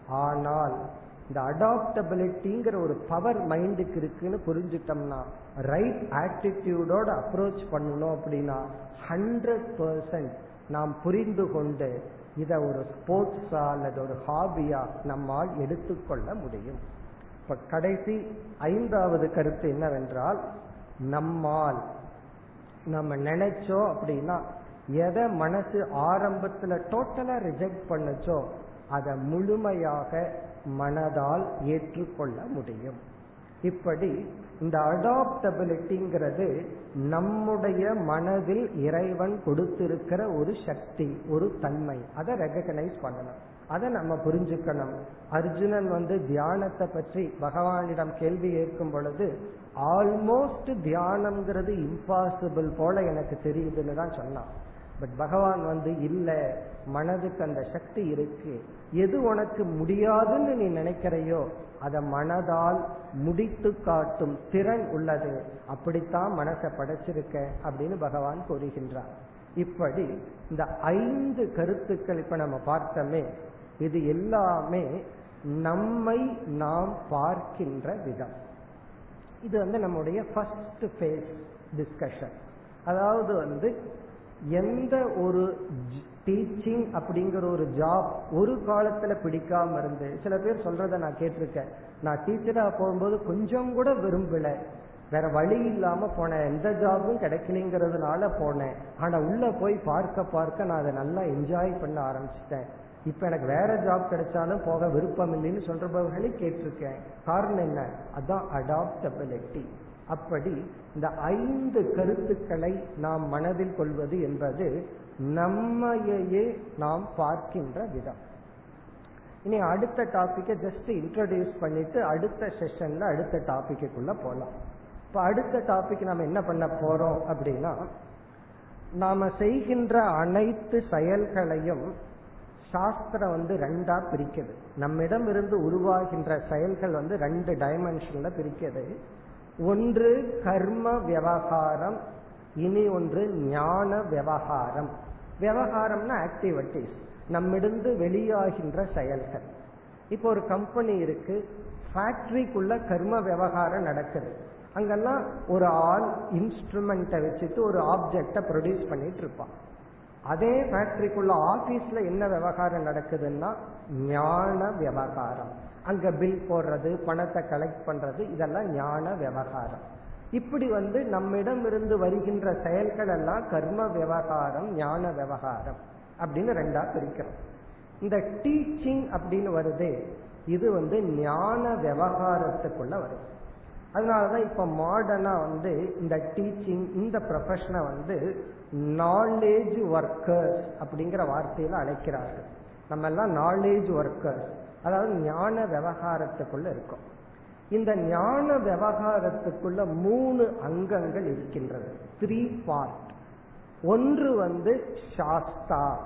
ஆனால் இந்த அடாப்டபிலிட்டிங்கிற ஒரு பவர் மைண்டுக்கு இருக்குன்னு புரிஞ்சுட்டோம்னா ரைட் ஆட்டிடியூடோட அப்ரோச் பண்ணணும் அப்படின்னா ஹண்ட்ரட் பர்சன்ட் நாம் புரிந்து கொண்டு இதை ஒரு ஸ்போர்ட்ஸா அல்லது ஒரு ஹாபியா நம்மால் எடுத்துக்கொள்ள முடியும். இப்ப கடைசி ஐந்தாவது கருத்து என்னவென்றால் நம்மால் நம்ம நினைச்சோம் அப்படின்னா எதை மனசு ஆரம்பத்துல டோட்டலா ரிஜெக்ட் பண்ணுச்சோ அதை முழுமையாக மனதால் ஏற்றுக்கொள்ள முடியும். இப்படி இந்த அடாப்டபிலிட்டிங்கிறது நம்முடைய மனதில் இறைவன் கொடுத்திருக்கிற ஒரு சக்தி ஒரு தன்மை. அதை ரெகனைஸ் பண்ணணும். அதை நம்ம புரிஞ்சுக்கணும். அர்ஜுனன் வந்து தியானத்தை பற்றி பகவானிடம் கேள்வி கேட்கும் பொழுது ஆல்மோஸ்ட் தியானம்ங்கிறது இம்பாசிபிள் போல எனக்கு தெரியுதுன்னு தான் சொன்னான். பட் பகவான் வந்து இல்ல மனதுக்கு அந்த சக்தி இருக்கு. எது உனக்கு முடியாதுன்னு நீ நினைக்கிறையோ அதை மனதால் முடித்து காட்டும் திறன் உள்ளது. அப்படித்தான் மனசை படைச்சிருக்க அப்படின்னு பகவான் கூறுகின்றார். இப்படி இந்த ஐந்து கருத்துக்கள் இப்ப நம்ம பார்த்தோமே இது எல்லாமே நம்மை நாம் பார்க்கின்ற விதம். இது வந்து நம்முடைய ஃபர்ஸ்ட் ஃபேஸ் டிஸ்கஷன் அதாவது வந்து எந்த ஒரு டீச்சிங் அப்படிங்கிற ஒரு ஜாப் ஒரு காலத்துல பிடிக்காம இருந்து சில பேர் சொல்றத நான் கேட்டிருக்கேன். நான் டீச்சரா போகும்போது கொஞ்சம் கூட விரும்பல. வேற வழி இல்லாம போனேன். எந்த ஜாபும் கிடைக்கலங்கிறதுனால போனேன். ஆனா உள்ள போய் பார்க்க பார்க்க நான் அதை நல்லா என்ஜாய் பண்ண ஆரம்பிச்சிட்டேன். இப்ப எனக்கு வேற ஜாப் கிடைச்சாலும் போக விருப்பம் இல்லைன்னு சொல்றவர்களே கேட்டிருக்கேன். காரணம் என்ன? அதான் அடாப்டபிலிட்டி அப்படி இந்த ஐந்து கருத்துக்களை நாம் மனதில் கொள்வது என்பது நம்மையே நாம் பார்க்கின்ற விதம். இனி அடுத்த டாபிக்கை ஜஸ்ட் இன்ட்ரடியூஸ் பண்ணிட்டு அடுத்த செஷன்ல அடுத்த டாபிக்குள்ள போலாம். இப்ப அடுத்த டாபிக் நம்ம என்ன பண்ண போறோம் அப்படின்னா நாம செய்கின்ற அனைத்து செயல்களையும் சாஸ்திரம் வந்து ரெண்டா பிரிக்குது. நம்மிடம் இருந்து உருவாகின்ற செயல்கள் வந்து ரெண்டு டைமென்ஷன்ல பிரிக்கிறது ஒன்று கர்ம விவகாரம் இனி ஒன்று ஞான விவகாரம். விவகாரம்னா ஆக்டிவிட்டிஸ் நம்மிடந்து வெளியாகின்ற செயல்கள். இப்போ ஒரு கம்பெனி இருக்கு ஃபேக்டரிக்குள்ள கர்ம விவகாரம் நடக்குது. அங்கெல்லாம் ஒரு ஆள் இன்ஸ்ட்ருமெண்ட்டை வச்சுட்டு ஒரு ஆப்ஜெக்டை ப்ரொடியூஸ் பண்ணிட்டு இருப்பான். அதே ஃபேக்டரிக்குள்ள ஆபீஸ்ல என்ன விவகாரம் நடக்குதுன்னா ஞான விவகாரம். அங்க பில் போடுறது பணத்தை கலெக்ட் பண்றது இதெல்லாம் ஞான விவகாரம். இப்படி வந்து நம்மிடம் இருந்து வருகின்ற செயல்கள் எல்லாம் கர்ம விவகாரம் ஞான விவகாரம் அப்படின்னு ரெண்டா பிரிக்கிறோம். இந்த டீச்சிங் அப்படின்னு வருது இது வந்து ஞான விவகாரத்துக்குள்ள வருது. அதனாலதான் இப்ப மாடர்னா வந்து இந்த டீச்சிங் இந்த ப்ரொஃபஷனை வந்து நாலேஜ் ஒர்க்கர்ஸ் அப்படிங்கிற வார்த்தையில அழைக்கிறார்கள். நம்ம எல்லாம் நாலேஜ் ஒர்க்கர்ஸ் அதாவது ஞான விவகாரத்துக்குள்ள இருக்கும். இந்த ஞான விவகாரத்துக்குள்ள மூணு அங்கங்கள் இருக்கின்றது. த்ரீ பார்ட் ஒன்று வந்து சாஸ்தா.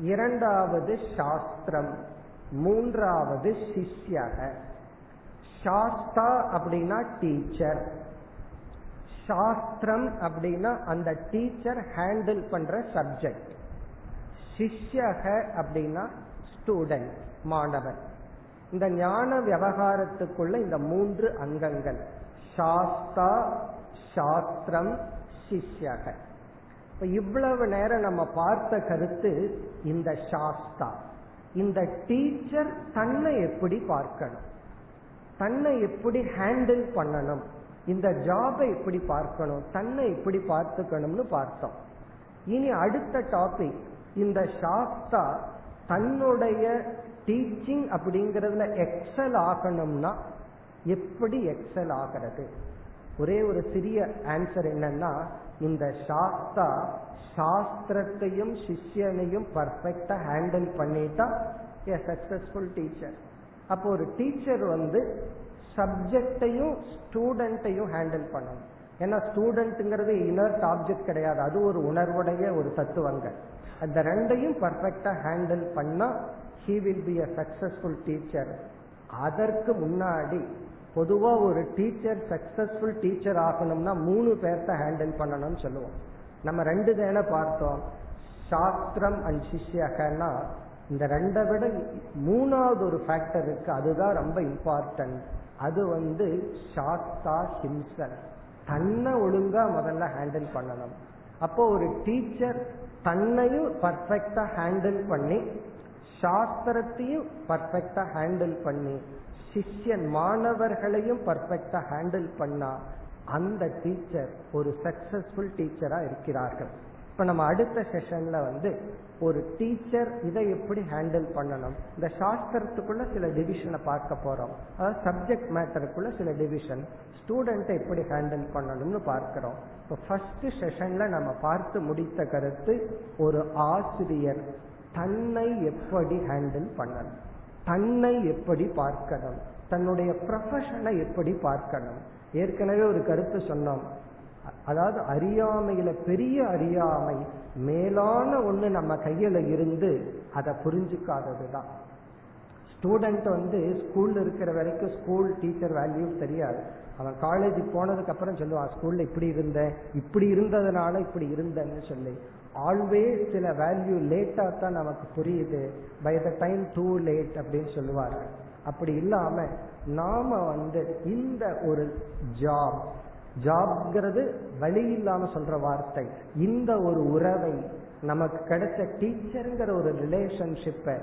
இரண்டாவது சாஸ்திரம். மூன்றாவது சிஷ்யக. சாஸ்தா அப்படின்னா டீச்சர். சாஸ்திரம் அப்படின்னா அந்த டீச்சர் ஹேண்டில் பண்ற சப்ஜெக்ட். சிஷ்யக அப்படின்னா ஸ்டூடெண்ட் மாணவன் இந்த ஞான விவகாரத்துக்குள்ள இந்த மூன்று அங்கங்கள். சாஸ்தா சாஸ்திரம் சிஷ்யக. இப்ப இவ்வளவு நேரம் நம்ம பார்த்த கருத்து இந்த சாஸ்தா. இந்த டீச்சர் தன்னை எப்படி பார்க்கணும்? தன்னை எப்படி ஹேண்டில் பண்ணணும்? இந்த ஜாபை எப்படி பார்க்கணும்? தன்னை எப்படி பார்த்துக்கணும்னு பார்த்தோம். இனி அடுத்த டாபிக் இந்த சாஸ்தா தன்னுடைய டீச்சிங் அப்படிங்கறதுல எக்ஸல் ஆகணும்னா எப்படி எக்ஸல் ஆகிறது? ஒரே ஒரு சிறிய ஆன்சர் என்னன்னா இந்த சாஸ்தா சாஸ்திரத்தையும் சிஷ்யனையும் பர்ஃபெக்டா ஹேண்டில் பண்ணிட்டா ஏ சக்சஸ்ஃபுல் டீச்சர் அப்போ ஒரு டீச்சர் வந்து சப்ஜெக்டையும் ஸ்டூடெண்ட்டையும் ஹேண்டில் பண்ணணும் ஏன்னா ஸ்டூடெண்ட்ங்கிறது இனர்ட் ஆப்ஜெக்ட் கிடையாது. அது ஒரு உணர்வுடைய ஒரு தத்துவங்கள் அந்த ரெண்டையும் பர்ஃபெக்டா ஹேண்டில் பண்ணா he will be a successful teacher அதற்கு முன்னாடி பொதுவா ஒரு டீச்சர் சக்சஸ்ஃபுல் டீச்சர் ஆகணும்னா மூணு பேர்த்த ஹேண்டில் பண்ணணும்னு சொல்லுவோம். நம்ம ரெண்டு தானே பார்த்தோம். சாஸ்திரம் அண்ட் சிஷ்யகன்னா இந்த ரெண்டை விட மூணாவது ஒரு ஃபேக்டர் இருக்கு. அதுதான் ரொம்ப இம்பார்ட்டன்ட் அது வந்து சாஸ்தா ஹிம்சன். தன்னை ஒழுங்கா முதல்ல ஹேண்டில் பண்ணணும். அப்போ ஒரு டீச்சர் தன்னையும் பர்ஃபெக்டா ஹேண்டில் பண்ணி சாஸ்திரத்தையும் பர்ஃபெக்டா ஹேண்டில் பண்ணி சிஷ்யன் மாணவர்களையும் பர்ஃபெக்டா ஹேண்டில் பண்ணா அந்த டீச்சர் ஒரு சக்சஸ்ஃபுல் டீச்சரா இருக்கிறார்கள். இப்ப நம்ம அடுத்த செஷன்ல வந்து ஒரு டீச்சர் இதை எப்படி ஹேண்டில் பண்ணணும்? இந்த சாஸ்திரத்துக்குள்ள சில டிவிஷனை பார்க்க போறோம். அதாவது சப்ஜெக்ட் மேட்டருக்குள்ள சில டிவிஷன் ஸ்டூடெண்ட்டை எப்படி ஹேண்டில் பண்ணணும்னு பார்க்கிறோம். இப்போ ஃபர்ஸ்ட் செஷன்ல நம்ம பார்த்து முடித்த கருத்து ஒரு ஆசிரியர் தன்னை எப்படி ஹேண்டில் பண்ணணும்? தன்னை எப்படி பார்க்கணும்? தன்னுடைய ப்ரொஃபஷனை எப்படி பார்க்கணும்? ஏற்கனவே ஒரு கருத்து சொன்னோம். அதாவது அறியாமையில பெரிய அறியாமை மேலான ஒண்ணு நம்ம கையில இருந்து அதை புரிஞ்சுக்காததுதான். ஸ்டூடெண்ட் வந்து ஸ்கூல்ல இருக்கிற வரைக்கும் ஸ்கூல் டீச்சர் வேல்யூ தெரியாது. அவன் காலேஜ் போனதுக்கு அப்புறம் சொல்லுவான் ஸ்கூல்ல இப்படி இருந்தேன் இப்படி இருந்ததுனால இப்படி இருந்தேன்னு சொல்லி. ஆல்வேஸ் சில வேல்யூ லேட்டா தான் நமக்கு புரியுது. By the time too late அப்படின்னு சொல்லுவார்கள். அப்படி இல்லாம நாம வந்து இந்த ஒரு ஜாப் ஜாப்ங்கிறது வழி இல்லாம சொல்ற வார்த்தை. இந்த ஒரு உறவை நமக்கு கிடைச்ச டீச்சருங்கிற ஒரு ரிலேஷன்ஷிப்பை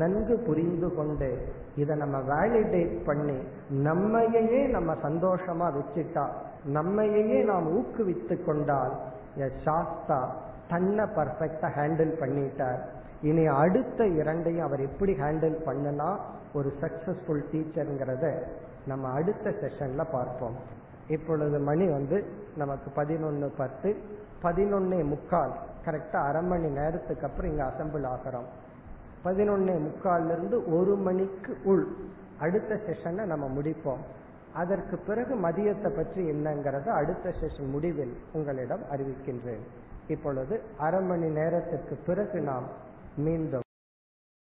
நன்கு புரிந்து கொண்டு இதை நம்ம வேலிடேட் பண்ணி நம்மையே நம்ம சந்தோஷமா வச்சுட்டா நம்மையே நாம் ஊக்குவித்து கொண்டால் சாஸ்தா தன்னை பர்ஃபெக்டா ஹேண்டில் பண்ணிட்டார். இனி அடுத்த இரண்டையும் அவர் எப்படி ஹேண்டில் பண்ணனா ஒரு சக்சஸ்ஃபுல் டீச்சருங்கிறத நம்ம அடுத்த செஷன்ல பார்ப்போம். இப்பொழுது மணி வந்து நமக்கு பதினொன்னு பத்து. பதினொன்னே முக்கால். கரெக்டா அரை மணி நேரத்துக்கு அப்புறம் இங்க அசம்பிள் ஆகிறோம். பதினொன்னே முக்கால்ல இருந்து ஒரு மணிக்கு உள் அடுத்த செஷனை நம்ம முடிப்போம். அதற்கு பிறகு மதியத்தை பற்றி என்னங்கிறத அடுத்த செஷன் முடிவில் உங்களிடம் அறிவிக்கின்றேன். இப்பொழுது அரை மணி நேரத்திற்கு பிறகு நாம் மீண்டும்